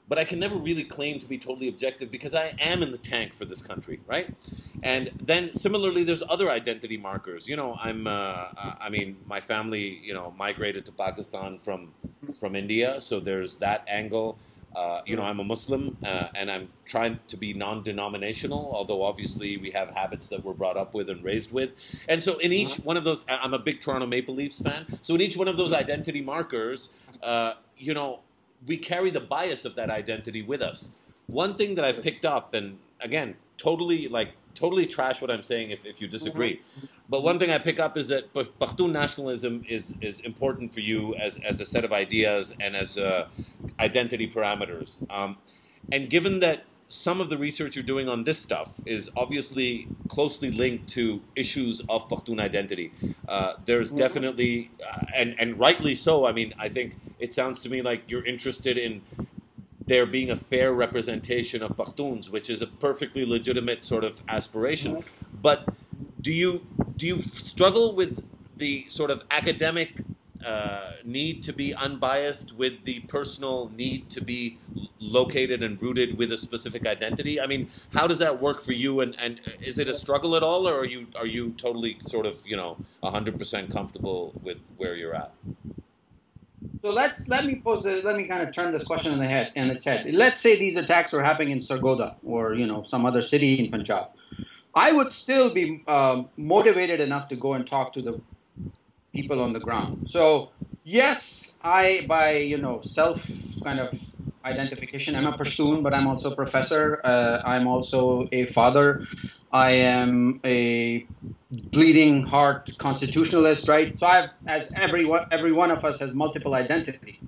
but I can never really claim to be totally objective because I am in the tank for this country, right? And then similarly, there's other identity markers. You know, I'm, uh, uh, I mean, my family, you know, migrated to Pakistan from from India, so there's that angle. Uh, you know, I'm a Muslim uh, and I'm trying to be non denominational, although obviously we have habits that we're brought up with and raised with. And so, in each uh-huh. one of those, I'm a big Toronto Maple Leafs fan. So, in each one of those identity markers, uh, you know, we carry the bias of that identity with us. One thing that I've picked up, and again, totally like totally trash what I'm saying if, if you disagree. Mm-hmm. But one thing I pick up is that Pakhtun nationalism is is important for you as as a set of ideas and as uh, identity parameters. Um, and given that some of the research you're doing on this stuff is obviously closely linked to issues of Pakhtun identity. Uh, there's mm-hmm. definitely, uh, and, and rightly so, I mean, I think it sounds to me like you're interested in there being a fair representation of Pakhtuns, which is a perfectly legitimate sort of aspiration. Mm-hmm. But do you do you struggle with the sort of academic uh, need to be unbiased with the personal need to be located and rooted with a specific identity? I mean, how does that work for you? And, and is it a struggle at all, or are you are you totally sort of you know hundred percent comfortable with where you're at? So let's let me pose this, let me kind of turn this question on the head and its head. Let's say these attacks were happening in Sargodha or you know some other city in Punjab. I would still be um, motivated enough to go and talk to the people on the ground. So yes, I by you know self kind of identification, I'm a Pashtun, but I'm also a professor. Uh, I'm also a father. I am a bleeding heart constitutionalist, right? So I've, as every one, every one of us has multiple identities.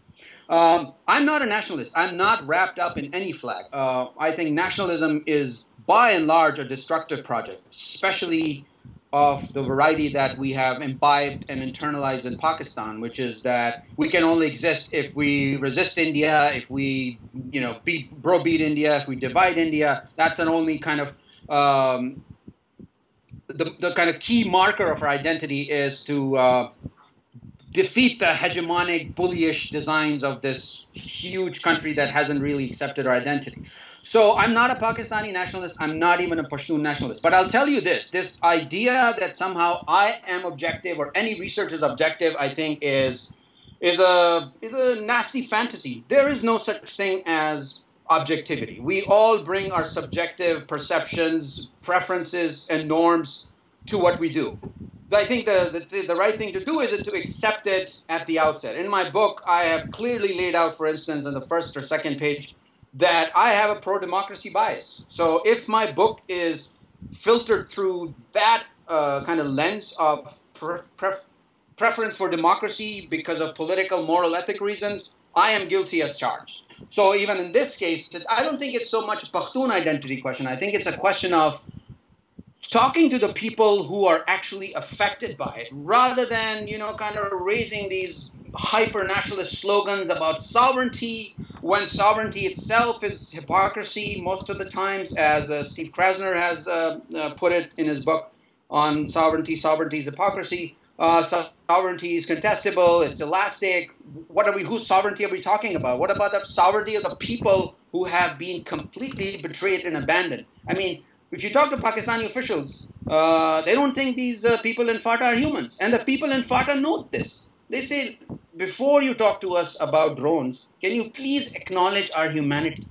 Um, I'm not a nationalist. I'm not wrapped up in any flag. Uh, I think nationalism is, by and large, a destructive project, especially of the variety that we have imbibed and internalized in Pakistan, which is that we can only exist if we resist India, if we, you know, beat, beat India, if we divide India. That's an only kind of um, the, the kind of key marker of our identity is to uh, defeat the hegemonic, bullyish designs of this huge country that hasn't really accepted our identity. So I'm not a Pakistani nationalist. I'm not even a Pashtun nationalist. But I'll tell you this: this idea that somehow I am objective or any research is objective, I think is is a is a nasty fantasy. There is no such thing as objectivity. We all bring our subjective perceptions, preferences, and norms to what we do. I think the, the, the right thing to do is to accept it at the outset. In my book, I have clearly laid out, for instance, on the first or second page, that I have a pro democracy bias. So if my book is filtered through that uh, kind of lens of pref- preference for democracy because of political, moral, ethic reasons, I am guilty as charged. So even in this case, I don't think it's so much a Pakhtun identity question. I think it's a question of talking to the people who are actually affected by it, rather than you know kind of raising these hyper nationalist slogans about sovereignty when sovereignty itself is hypocrisy most of the times, as uh, Steve Krasner has uh, uh, put it in his book on sovereignty, sovereignty is hypocrisy. uh, sovereignty is contestable, it's elastic. What are we? Whose sovereignty are we talking about? What about the sovereignty of the people who have been completely betrayed and abandoned? I mean, if you talk to Pakistani officials, uh, they don't think these uh, people in FATA are humans, and the people in FATA know this. They say, before you talk to us about drones, can you please acknowledge our humanity?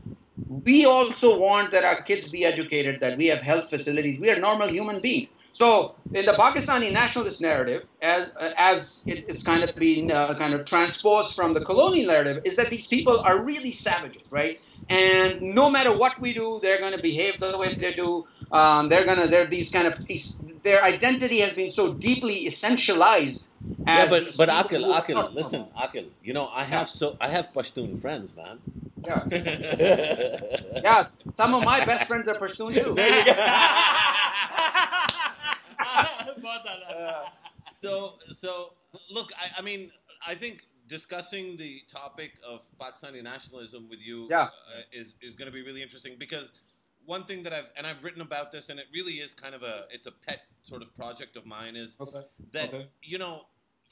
We also want that our kids be educated, that we have health facilities. We are normal human beings. So, in the Pakistani nationalist narrative, as as it is kind of being uh, kind of transposed from the colonial narrative, is that these people are really savages, right? And no matter what we do, they're going to behave the way they do. Um, they're going to they're these kind of their identity has been so deeply essentialized. yeah, but but Aqil, Aqil, listen, Aqil. You know, I have so I have Pashtun friends, man. Yeah. [LAUGHS] yes, some of my best friends are Pashtun too. There you go. [LAUGHS] [LAUGHS] Uh, so, so look, I, I, mean, I think discussing the topic of Pakistani nationalism with you yeah. uh, is is going to be really interesting because one thing that I've and I've written about this, and it really is kind of a it's a pet sort of project of mine is okay. that okay. you know.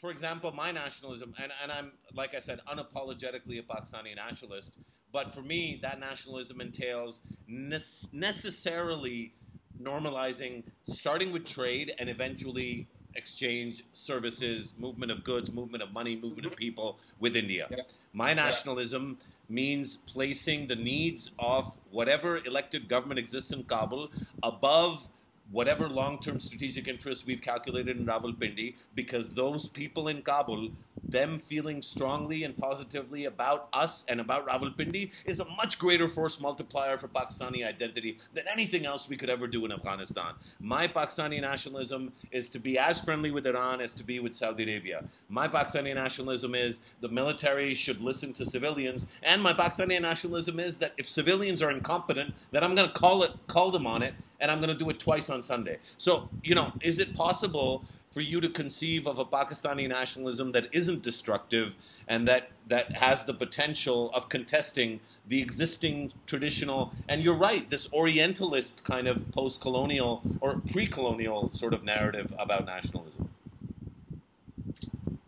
For example, my nationalism, and, and I'm, like I said, unapologetically a Pakistani nationalist, but for me, that nationalism entails ne- necessarily normalizing, starting with trade and eventually exchange services, movement of goods, movement of money, movement of mm-hmm. people with India. Yeah. My nationalism means placing the needs of whatever elected government exists in Kabul above whatever long-term strategic interests we've calculated in Rawalpindi, because those people in Kabul, them feeling strongly and positively about us and about Rawalpindi, is a much greater force multiplier for Pakistani identity than anything else we could ever do in Afghanistan. My Pakistani nationalism is to be as friendly with Iran as to be with Saudi Arabia. My Pakistani nationalism is the military should listen to civilians, and my Pakistani nationalism is that if civilians are incompetent, then I'm going to call it, call them on it, and I'm going to do it twice on Sunday. So, you know, is it possible for you to conceive of a Pakistani nationalism that isn't destructive and that, that has the potential of contesting the existing traditional, and you're right, this Orientalist kind of post colonial or pre colonial sort of narrative about nationalism?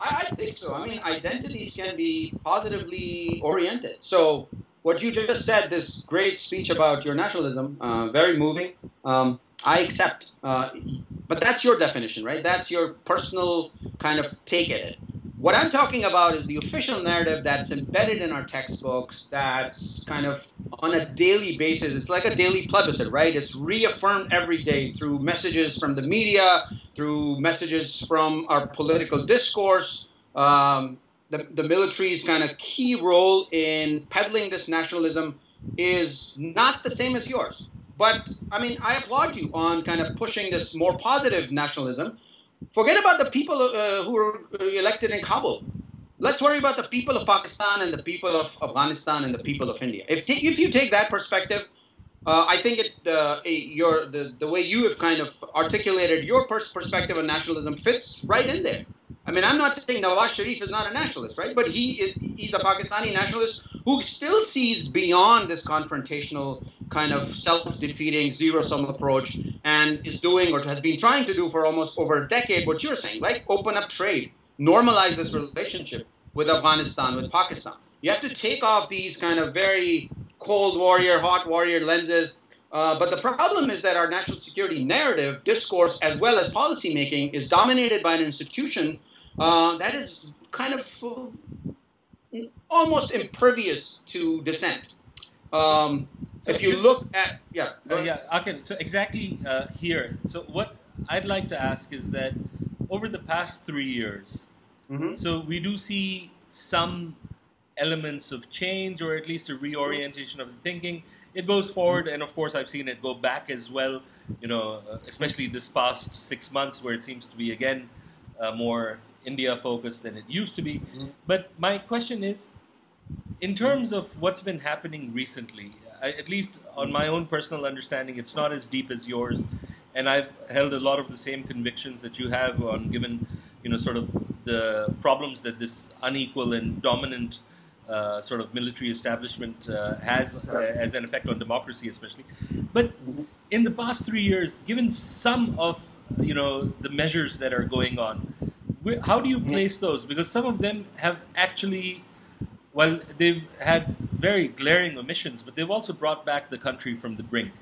I, I think so. I mean, identities can be positively oriented. So, what you just said, this great speech about your nationalism, uh, very moving. Um, I accept, uh, but that's your definition, right? That's your personal kind of take at it. What I'm talking about is the official narrative that's embedded in our textbooks, that's kind of on a daily basis. It's like a daily plebiscite, right? It's reaffirmed every day through messages from the media, through messages from our political discourse. Um, the, the military's kind of key role in peddling this nationalism is not the same as yours. But I mean, I applaud you on kind of pushing this more positive nationalism. Forget about the people uh, who were elected in Kabul. Let's worry about the people of Pakistan and the people of Afghanistan and the people of India. If, t- if you take that perspective, uh, I think it, uh, your, the, the way you have kind of articulated your pers- perspective on nationalism fits right in there. I mean, I'm not saying Nawaz Sharif is not a nationalist, right? But he is he's a Pakistani nationalist who still sees beyond this confrontational kind of self-defeating zero-sum approach and is doing or has been trying to do for almost over a decade what you're saying, like open up trade, normalize this relationship with Afghanistan, with Pakistan. You have to take off these kind of very cold warrior, hot warrior lenses. Uh, but the problem is that our national security narrative, discourse, as well as policymaking, is dominated by an institution uh, that is kind of uh, almost impervious to dissent. Um, so if you look at yeah, uh, yeah, okay. So exactly uh, here. So what I'd like to ask is that over the past three years, mm-hmm. so we do see some elements of change, or at least a reorientation of the thinking. It goes forward, and of course, I've seen it go back as well. You know, uh, especially this past six months, where it seems to be again uh, more India focused than it used to be. Mm-hmm. But my question is, in terms of what's been happening recently, I, at least on my own personal understanding, it's not as deep as yours, and I've held a lot of the same convictions that you have on given, you know, sort of the problems that this unequal and dominant uh, sort of military establishment uh, has uh, as an effect on democracy, especially. But in the past three years, given some of you know the measures that are going on, where, how do you place those? Because some of them have actually, well, they've had very glaring omissions, but they've also brought back the country from the brink.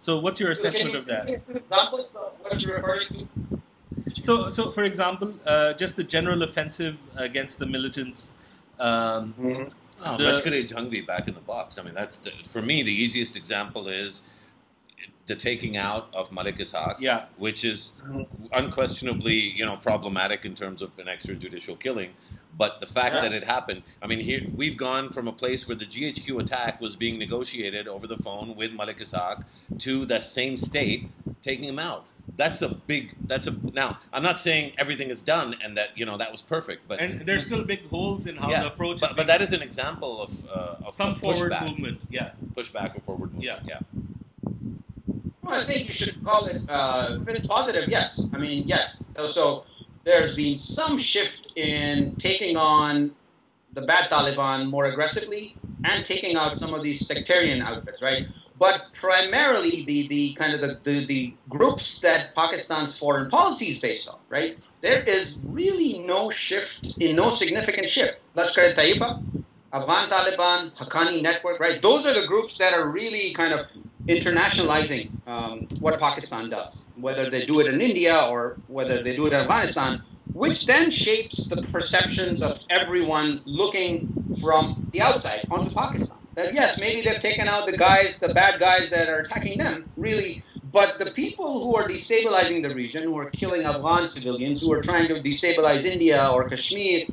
So, what's your assessment of that? Examples of what you're referring to. So, so for example, uh, just the general offensive against the militants. Um, Oh, The- Lashkar-e Jhangvi back in the box. I mean, that's the, for me the easiest example is the taking out of Malik Ishaq, yeah, which is unquestionably you know problematic in terms of an extrajudicial killing. But the fact Yeah. that it happened, I mean, here we've gone from a place where the GHQ attack was being negotiated over the phone with Malik Ishaq to the same state taking him out. That's a big. That's a now. I'm not saying everything is done and that you know that was perfect, but and there's still big holes in how yeah, the approach. but, is but that is an example of uh, of some of forward pushback, movement. Yeah, pushback or forward movement. Yeah. yeah. Well, I think you should call it. Uh, if it's positive, yes. I mean, yes. So there's been some shift in taking on the bad Taliban more aggressively and taking out some of these sectarian outfits, right? But primarily, the, the kind of the, the, the groups that Pakistan's foreign policy is based on, right? There is really no shift, in no significant shift. Lashkar-e-Taiba, Afghan Taliban, Haqqani Network, right? Those are the groups that are really kind of internationalizing um, what Pakistan does, whether they do it in India or whether they do it in Afghanistan, which then shapes the perceptions of everyone looking from the outside onto Pakistan. That yes, maybe they've taken out the guys, the bad guys that are attacking them, really, but the people who are destabilizing the region, who are killing Afghan civilians, who are trying to destabilize India or Kashmir,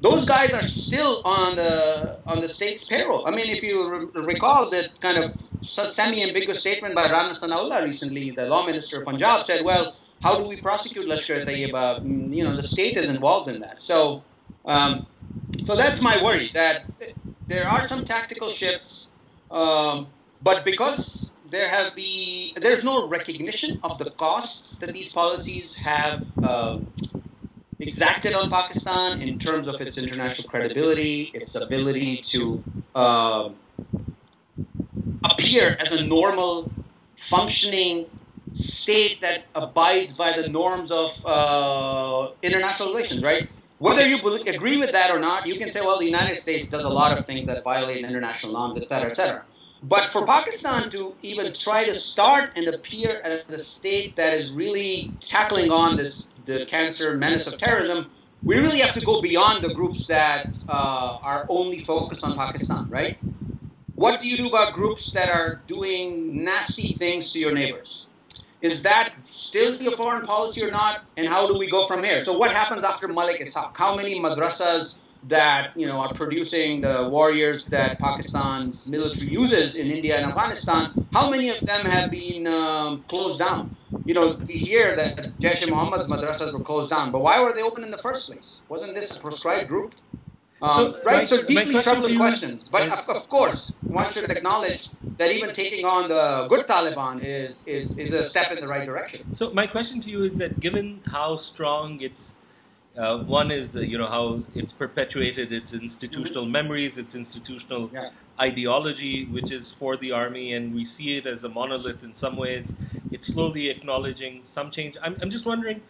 those guys are still on the on the state's payroll. I mean, if you re- recall that kind of semi-ambiguous statement by Rana Sanaullah recently, the law minister of Punjab said, "Well, how do we prosecute Lashkar-e-Taiba? Mm, You know, the state is involved in that." So, um, so that's my worry that there are some tactical shifts, um, but because there have been there's no recognition of the costs that these policies have. Um, exacted on Pakistan in terms of its international credibility, its ability to um appear as a normal, functioning state that abides by the norms of uh, international relations, right? Whether you agree with that or not, you can say, well, the United States does a lot of things that violate international norms, et cetera, et cetera. But for Pakistan to even try to start and appear as a state that is really tackling on this the cancer menace of terrorism, we really have to go beyond the groups that uh, are only focused on Pakistan, right? What do you do about groups that are doing nasty things to your neighbors? Is that still your foreign policy or not? And how do we go from here? So what happens after Malik Ishaq? How many madrasas that you know are producing the warriors that Pakistan's military uses in India and Afghanistan? How many of them have been um, closed down? You know, we hear that Jaish Mohammed's madrasas were closed down, but why were they open in the first place? Wasn't this a proscribed group? Um, So, right, so my deeply question troubling questions. But of, of course, one should acknowledge that even taking on the good Taliban is, is, is a step in the right direction. So my question to you is that given how strong its uh, one is uh, you know how it's perpetuated its institutional memories, its institutional Yeah. ideology, which is for the army, and we see it as a monolith in some ways. It's slowly acknowledging some change. I'm, I'm just wondering,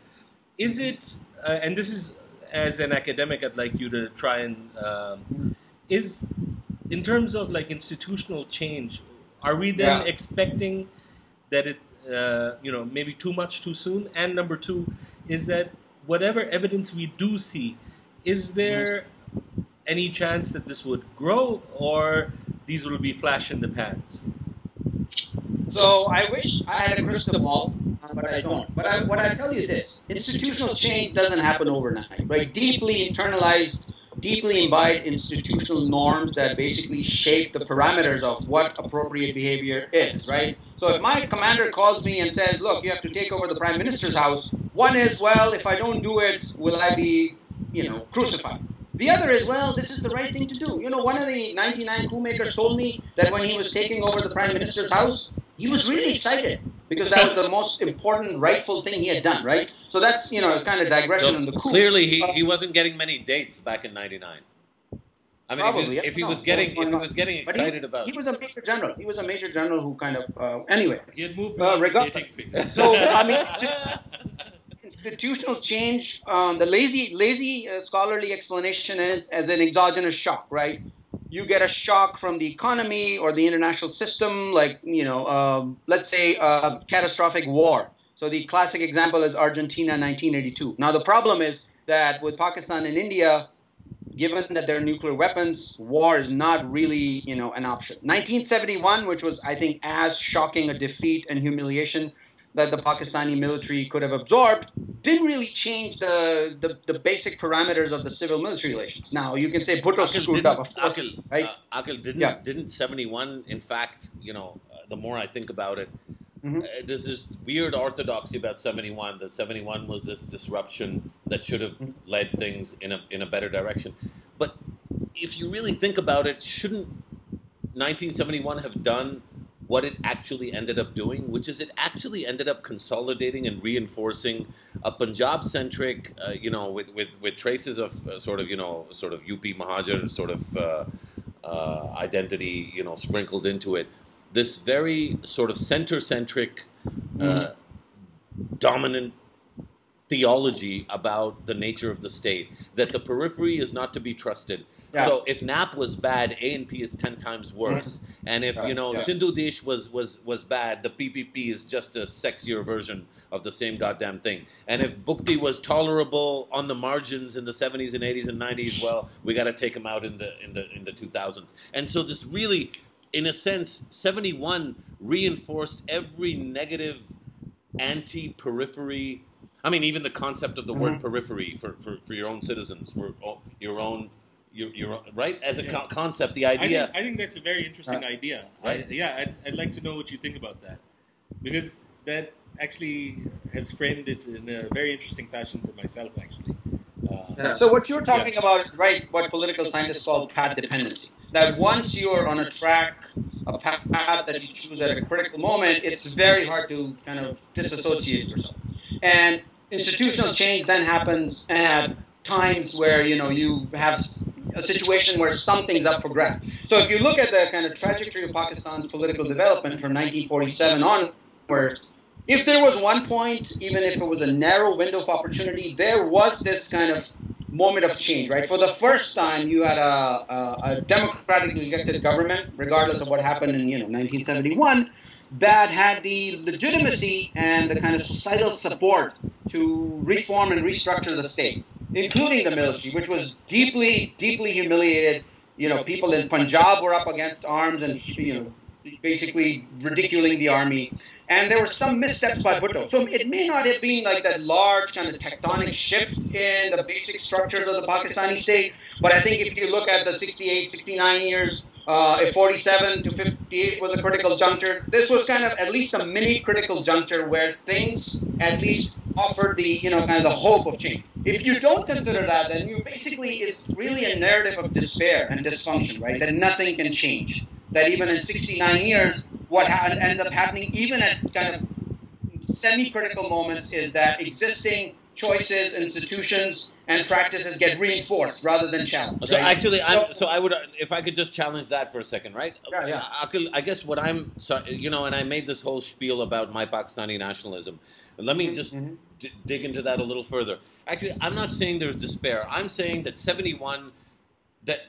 is it? Uh, and this is as an academic, I'd like you to try and um, is in terms of like institutional change. Are we then Yeah. expecting that it, uh, you know, maybe too much too soon? And number two is that whatever evidence we do see, is there any chance that this would grow, or these will be flash in the pans? So I wish I had a crystal ball, uh, but I don't. But I, what I tell you this: institutional change doesn't happen overnight, right? Deeply internalized, deeply imbibed institutional norms that basically shape the parameters of what appropriate behavior is, right? So if my commander calls me and says, "Look, you have to take over the prime minister's house," one is, "Well, if I don't do it, will I be, you know, crucified?" The other is, well, this is the right thing to do. You know, one of the 99 coup makers told me that when he was taking over the prime minister's house, he was really excited because that was the most important, rightful thing he had done, right? So that's, you know, kind of digression So on the coup. clearly, he, he wasn't getting many dates back in '99. I mean, Probably, if he, yeah. if he No, was getting why if he was getting But he- excited about He was a major general. He was a major general who kind of, uh, anyway. He had moved Uh, beyond regard- dating phase. So, I mean, you can [LAUGHS] institutional change, um, the lazy, lazy uh, scholarly explanation is as an exogenous shock, right? You get a shock from the economy or the international system, like you know, um, let's say a catastrophic war. So the classic example is Argentina 1982. Now the problem is that with Pakistan and India, given that they're nuclear weapons, war is not really, you know, an option. 1971, which was, I think, as shocking a defeat and humiliation that the Pakistani military could have absorbed, didn't really change the, the, the basic parameters of the civil-military relations. Now, you can say Bhutto screwed up, of course, Aqil, right? uh, Aqil, didn't, Yeah. didn't 71, in fact, you know, uh, the more I think about it, Mhm. uh, there's this weird orthodoxy about 71, that 71 was this disruption that should have Mhm. led things in a, in a better direction. But if you really think about it, shouldn't 1971 have done what it actually ended up doing, which is it actually ended up consolidating and reinforcing a Punjab-centric, uh, you know, with, with, with traces of uh, sort of, you know, sort of UP Muhajir sort of uh, uh, identity, you know, sprinkled into it. This very sort of center-centric, uh, dominant theology about the nature of the state that the periphery is not to be trusted. Yeah. So if NAP was bad, ANP is ten times worse. Mm-hmm. And if you know Yeah. Sindhu Desh was was was bad, the PPP is just a sexier version of the same goddamn thing. And if Bugti was tolerable on the margins in the 70s and 80s and 90s, well, we got to take him out in the in the in the 2000s. And so this really in a sense 71 reinforced every negative anti-periphery I mean, even the concept of the word Mhm. periphery for, for, for your own citizens, for o- your own, your, your own, right? As a Yeah. co- concept, the I idea. think, I think that's a very interesting Right. idea. Right. I, yeah, I'd, I'd like to know what you think about that. Because that actually has framed it in a very interesting fashion for myself, actually. Uh, So what you're talking about is right what political scientists call path dependency. That once you're on a track, a path that you choose at a critical moment, it's very hard to kind of disassociate yourself. And institutional change then happens at times where you know you have a situation where something's up for grabs. So if you look at the kind of trajectory of Pakistan's political development from 1947 onwards, if there was one point, even if it was a narrow window of opportunity, there was this kind of moment of change, right? For the first time, you had a, a, a democratically elected government, regardless of what happened in you know 1971, that had the legitimacy and the kind of societal support to reform and restructure the state, including the military, which was deeply, deeply humiliated. You know, people in Punjab were up against arms and you know basically ridiculing the army. And there were some missteps by Bhutto. So it may not have been like that large kind of tectonic shift in the basic structures of the Pakistani state. But I think if you look at the 68, 69 years, uh, if 47 to 58 was a critical juncture, this was kind of at least a mini critical juncture where things at least offered the, you know, kind of the hope of change. If you don't consider that, then you basically, it's really a narrative of despair and dysfunction, right? That nothing can change that even in 69 years, what ha- ends up happening, even at kind of semi-critical moments, is that existing choices, institutions, and practices get reinforced rather than challenged. So right? actually, I'm, So- so I would, if I could just challenge that for a second, right? Yeah, yeah. Aqil, I guess what I'm, so, you know, and I made this whole spiel about my Pakistani nationalism. Let me just Mhm. d- dig into that a little further. Actually, I'm not saying there's despair. I'm saying that 71, that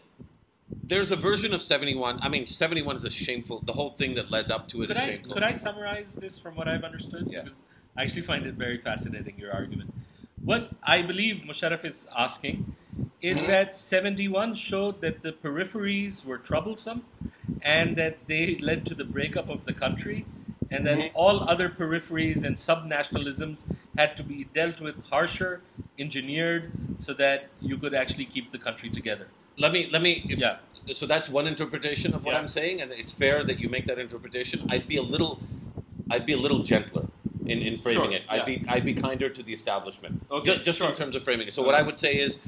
there's a version of 71. I mean, 71 is a shameful. The whole thing that led up to it could is I shameful. could I summarize this from what I've understood? Yeah. Because I actually find it very fascinating your argument. What I believe Musharraf is asking is Mm-hmm. that 71 showed that the peripheries were troublesome and that they led to the breakup of the country and that Mhm. all other peripheries and subnationalisms had to be dealt with harsher, engineered, so that you could actually keep the country together. let me let me. If, Yeah. So that's one interpretation of what Yeah. I'm saying, and it's fair that you make that interpretation. I'd be a little, I'd be a little gentler in, in mm-hmm. framing Sure, it. I'd yeah. be I'd be kinder to the establishment. Okay, Ju- just sure. in terms of framing it. So what uh-huh. I would say is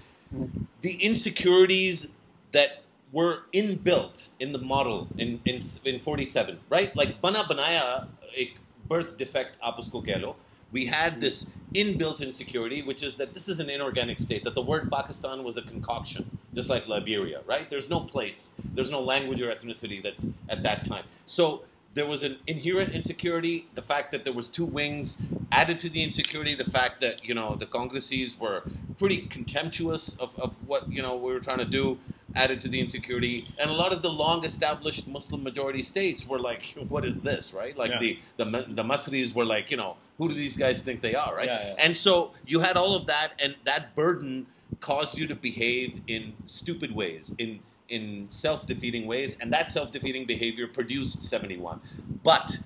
the insecurities that were inbuilt in the model in in, in 47, right? Like bana banaya ek birth defect apusko kehlo. We had this inbuilt insecurity, which is that this is an inorganic state, that the word Pakistan was a concoction, just like Liberia, right? There's no place, there's no language or ethnicity that's at that time. So there was an inherent insecurity. The fact that there was two wings added to the insecurity. The fact that you know the Congresses were pretty contemptuous of, of what you know we were trying to do added to the insecurity. And a lot of the long-established Muslim majority states were like, [LAUGHS] "What is this?" Right? Like Yeah. the the the Masris were like, you know, who do these guys think they are? Right? Yeah, yeah. And so you had all of that, and that burden caused you to behave in stupid ways, in in self-defeating ways, and that self-defeating behavior produced 71. But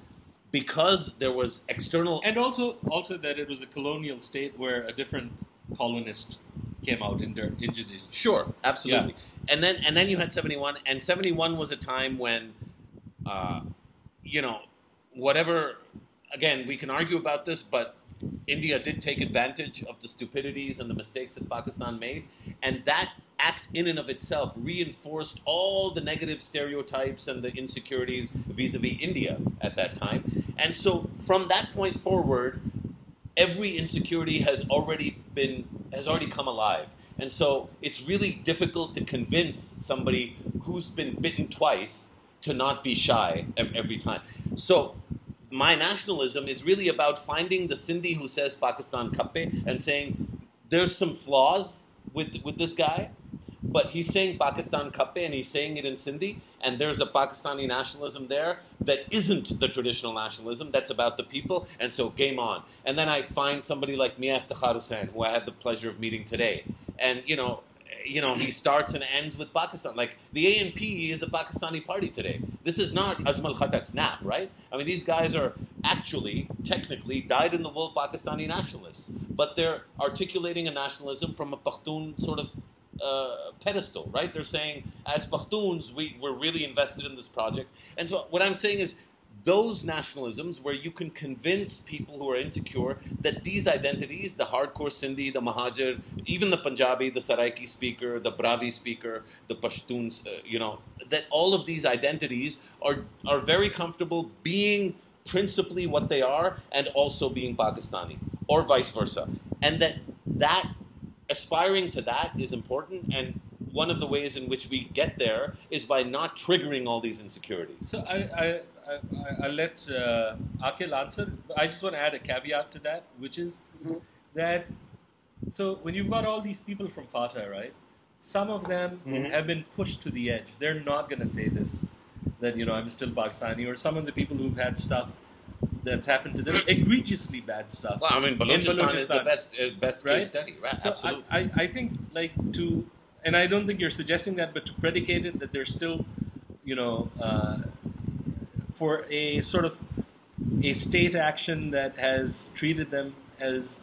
because there was external And also, also that it was a colonial state where a different colonist came out in their injuries. Sure, absolutely. And then and then you had 71 and 71 was a time when uh, you know, whatever again, we can argue about this, but India did take advantage of the stupidities and the mistakes that Pakistan made, and that act in and of itself reinforced all the negative stereotypes and the insecurities vis-a-vis India at that time. And so from that point forward, every insecurity has already been has already come alive and so it's really difficult to convince somebody who's been bitten twice to not be shy every time so my nationalism is really about finding the Sindhi who says Pakistan kappe and saying there's some flaws with with this guy but he's saying Pakistan kappe and he's saying it in Sindhi, and there's a Pakistani nationalism there that isn't the traditional nationalism, that's about the people, and so game on. And then I find somebody like Mian Iftikhar Hussain, who I had the pleasure of meeting today, and you know, you know, he starts and ends with Pakistan. Like the ANP is a Pakistani party today. This is not Ajmal Khattak's NAP, right? I mean, these guys are actually, technically, dyed-in-the-wool Pakistani nationalists, but they're articulating a nationalism from a Pakhtun sort of uh, pedestal, right? They're saying, as Pakhtuns, we, we're really invested in this project. And so what I'm saying is, those nationalisms where you can convince people who are insecure that these identities, the hardcore Sindhi, the Muhajir, even the Punjabi, the Saraiki speaker, the Brahui speaker, the Pashtuns, uh, you know, that all of these identities are, are very comfortable being principally what they are and also being Pakistani, or vice versa. And that that aspiring to that is important and one of the ways in which we get there is by not triggering all these insecurities. So I, I, I, I- I'll let uh, Akil answer. I just want to add a caveat to that, which is Mhm. that so when you've got all these people from FATA, right? Some of them Mhm. have been pushed to the edge. They're not going to say this that you know I'm still Pakistani, or some of the people who've had stuff that's happened to them, egregiously bad stuff. Well, I mean, in Balochistan is the best uh, best Right? case study, right? So Absolutely. I, I, I think like to, and I don't think you're suggesting that, but to predicate it that there's still, you know, uh, for a sort of a state action that has treated them as,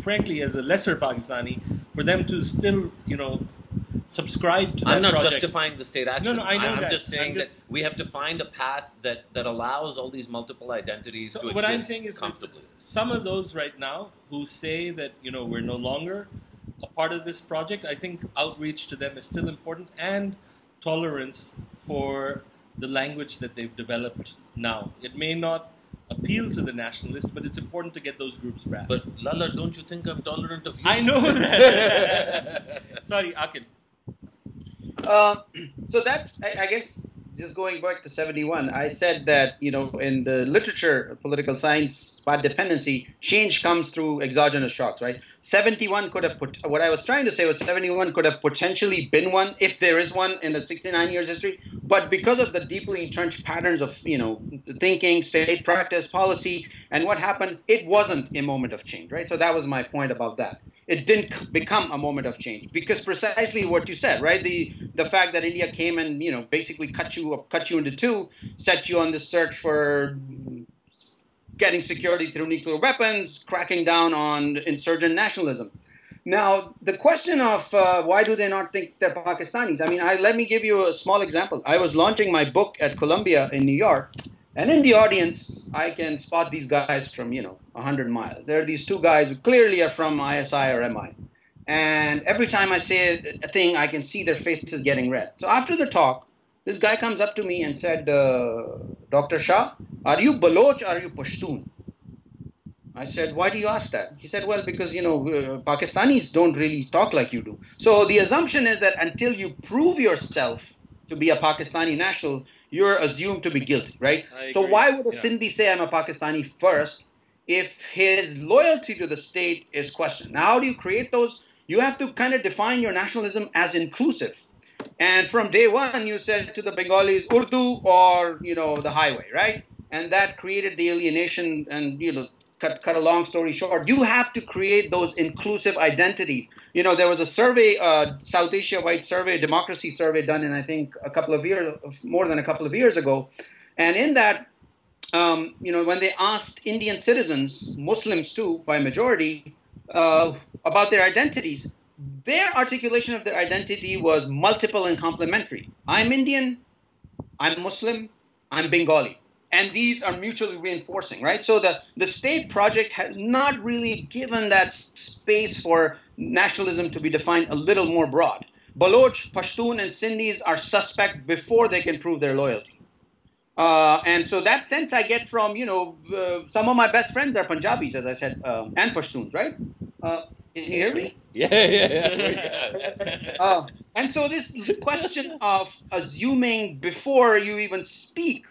frankly, as a lesser Pakistani, for them to still, you know, subscribe to I'm not project. justifying the state action. No, no, I know am that. just saying I'm just- that we have to find a path that, that allows all these multiple identities So to what I'm saying is that comfortably. some of those right now who say that you know we're no longer a part of this project, I think outreach to them is still important and tolerance for the language that they've developed now. It may not appeal to the nationalist, but it's important to get those groups back. But Lala, don't you think I'm tolerant of you? I know that. [LAUGHS] Sorry, Aqil. Uh, so that's, I, I guess, just going back to 71, I said that, you know, in the literature, political science, by dependency, change comes through exogenous shocks, right? 71 could have put, what I was trying to say was 71 could have potentially been one, if there is one in the 69 years history, but because of the deeply entrenched patterns of, you know, thinking, state practice, policy, and what happened, it wasn't a moment of change, right? So that was my point about that it didn't become a moment of change because precisely what you said, right? The the fact that India came and you know basically cut you cut you into two, set you on the search for getting security through nuclear weapons, cracking down on insurgent nationalism. Now, the question of uh, why do they not think they're Pakistanis? I mean, I, let me give you a small example. I was launching my book at Columbia in New York, and in the audience, I can spot these guys from, you know, 100 miles. There are these two guys who clearly are from ISI or MI. And every time I say a thing, I can see their faces getting red. So after the talk, this guy comes up to me and said, uh, Dr. Shah, are you Baloch or are you Pashtun? I said, why do you ask that? He said, well, because, you know, uh, Pakistanis don't really talk like you do. So the assumption is that until you prove yourself to be a Pakistani national, you're assumed to be guilty, right? So why would a Yeah. Sindhi say I'm a Pakistani first if his loyalty to the state is questioned? Now, how do you create those? You have to kind of define your nationalism as inclusive. And from day one, you said to the Bengalis, Urdu or, you know, the highway, right? And that created the alienation and, you know, cut, cut a long story short, you have to create those inclusive identities. You know, there was a survey, uh, South Asia White Survey, democracy survey done in, I think, a couple of years, more than a couple of years ago. And in that, um, you know, when they asked Indian citizens, Muslims too, by majority, uh, about their identities, their articulation of their identity was multiple and complementary. I'm Indian, I'm Muslim, I'm Bengali. And these are mutually reinforcing, right? So the, the state project has not really given that space for nationalism to be defined a little more broad. Baloch, Pashtun, and Sindhis are suspect before they can prove their loyalty. Uh, and so that sense I get from, you know, uh, some of my best friends are Punjabis, as I said, um, and Pashtuns, right? Can you hear me? [LAUGHS] Yeah, yeah, yeah. uh, [LAUGHS] and so this question of assuming before you even speak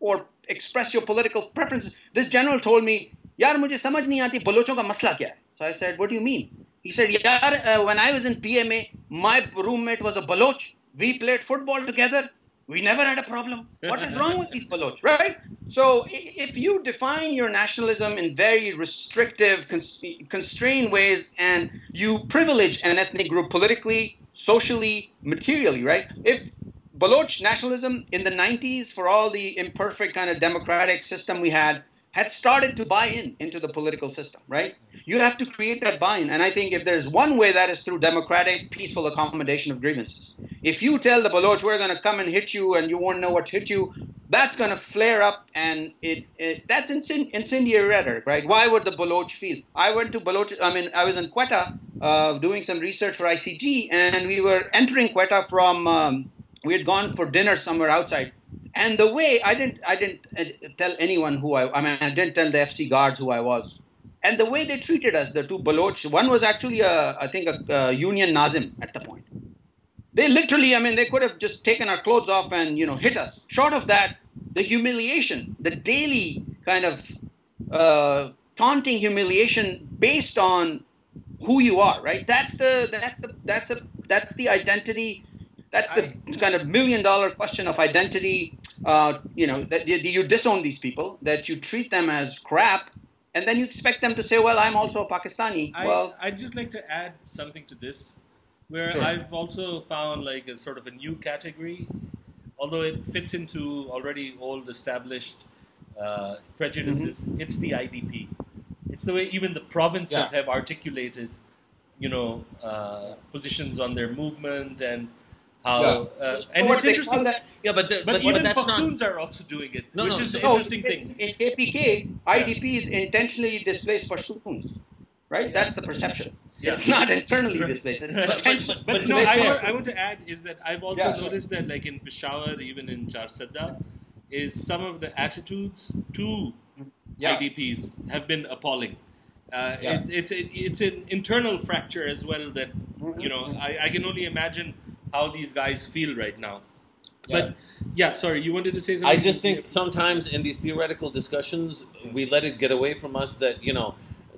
or express your political preferences, this general told me, "Yar, mujhe samajh nahi aati balochon ka masla kya hai." So I said, "What do you mean?" He said, "Yar, uh, when I was in PMA, my roommate was a Baloch. We played football together. We never had a problem. What is wrong with these Baloch, right? So if you define your nationalism in very restrictive, cons- constrained ways, and you privilege an ethnic group politically, socially, materially, right? If Baloch nationalism in the 90s, for all the imperfect kind of democratic system we had, had started to buy in into the political system, right? You have to create that buy-in, and I think if there's one way, that is through democratic, peaceful accommodation of grievances. If you tell the Baloch we're going to come and hit you, and you won't know what hit you, that's going to flare up, and it, it that's incen- incendiary rhetoric, right? Why would the Baloch feel? I went to Baloch. I mean, I was in Quetta uh, doing some research for ICG, and we were entering Quetta from. Um, we had gone for dinner somewhere outside and the way i didn't i didn't uh, tell anyone who i i mean i didn't tell the fc guards who i was. And the way they treated us the two baloch one was actually a i think a, a union nazim at the point. They literally i mean they could have just taken our clothes off and you know hit us. Short of that the humiliation the daily kind of uh, taunting humiliation based on who you are right? That's the that's the that's the that's the identity that's the kind of million dollar question of identity uh, you know that you, you disown these people that you treat them as crap and then you expect them to say well i'm also a pakistani I, well I'd just like to add something to this, where Sure. I've also found like a sort of a new category, although it fits into already old established uh, prejudices. Mm-hmm. It's the IDP. It's the way even the provinces Yeah. have articulated, you know, uh, positions on their movement and how. Yeah. Uh, and What it's interesting. that- Yeah, but, the, But, but, even but that's not. Are also doing it, No, which no, is an No, interesting in, thing. in KPK, IDPs intentionally displaced Pashtuns, right? That's the perception. Yeah. It's not internally displaced. It's But- but- intentionally But But no, I want, I want to add is that I've also Yeah, sure. noticed that, like in Peshawar, even in Charsadda, is some of the attitudes to Yeah. IDPs have been appalling. Uh, Yeah. it, it's it, it's an internal fracture as well that Mm-hmm. you know I, I can only imagine how these guys feel right now. But yeah, sorry, you wanted to say something. I just think sometimes in these theoretical discussions, we let it get away from us that, you know,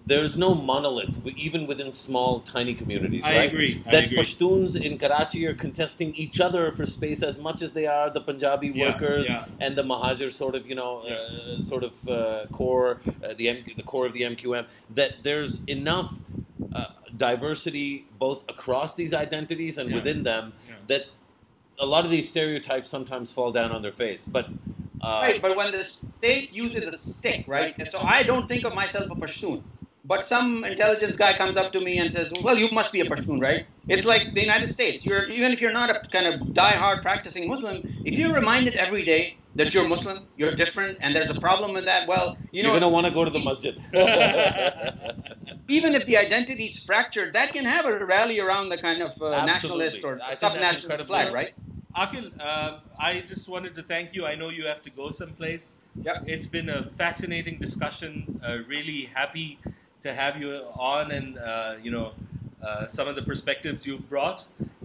there's no monolith, even within small, tiny communities, I right? agree, that agree. Pashtuns in Karachi are contesting each other for space as much as they are the Punjabi Yeah, workers yeah. and the Muhajir sort of, you know, uh, sort of uh, core, uh, the M- the core of the MQM. That there's enough uh, diversity both across these identities and Yeah. within them Yeah. that a lot of these stereotypes sometimes fall down on their face. But uh, Right, but when the state uses a stick, right? And so I don't think of myself a Pashtun. But some intelligence guy comes up to me and says, "Well, you must be a Pashtun, right?" It's like the United States. You're even if you're not a kind of die-hard practicing Muslim, if you're reminded every day that you're Muslim, you're different, and there's a problem with that, well, you know, you are know, going to want to go to the masjid. [LAUGHS] even if the identity is fractured, that can have a rally around the kind of uh, nationalist or I think that's sub-nationalist flag, right? Aqil, uh, I just wanted to thank you. I know you have to go someplace. Yep. It's been a fascinating discussion. Uh, really happy to have you on and uh, you know uh, some of the perspectives you've brought.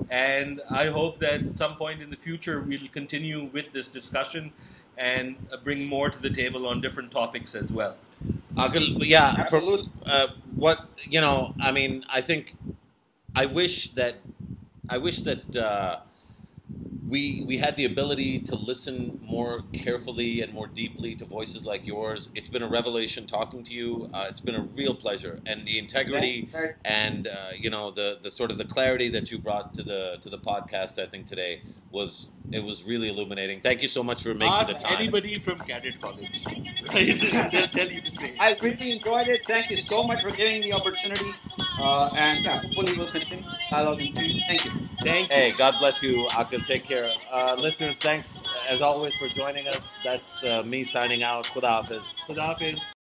And I hope that at some point in the future we'll continue with this discussion and uh, bring more to the table on different topics as well. Aqil, yeah, for, Absolutely. uh, what you know, I mean, I think, I wish that, I wish that uh, we we had the ability to listen more carefully and more deeply to voices like yours. It's been a revelation talking to you. Uh, it's been a real pleasure, and the integrity Right. and uh, you know the the sort of the clarity that you brought to the to the podcast. I think today was it was really illuminating. Thank you so much for making Ask the time. anybody from Cadet College. [LAUGHS] Right? [LAUGHS] They'll tell you the same. I really enjoyed it. Thank you so much for giving me the opportunity. Uh, and yeah, hopefully we'll continue dialogue in the future. Thank you. Thank you. Hey, God bless you, Aqil. Take care. Uh, listeners, thanks as always for joining us. That's uh, me signing out. Khuda Hafiz. Khuda Hafiz.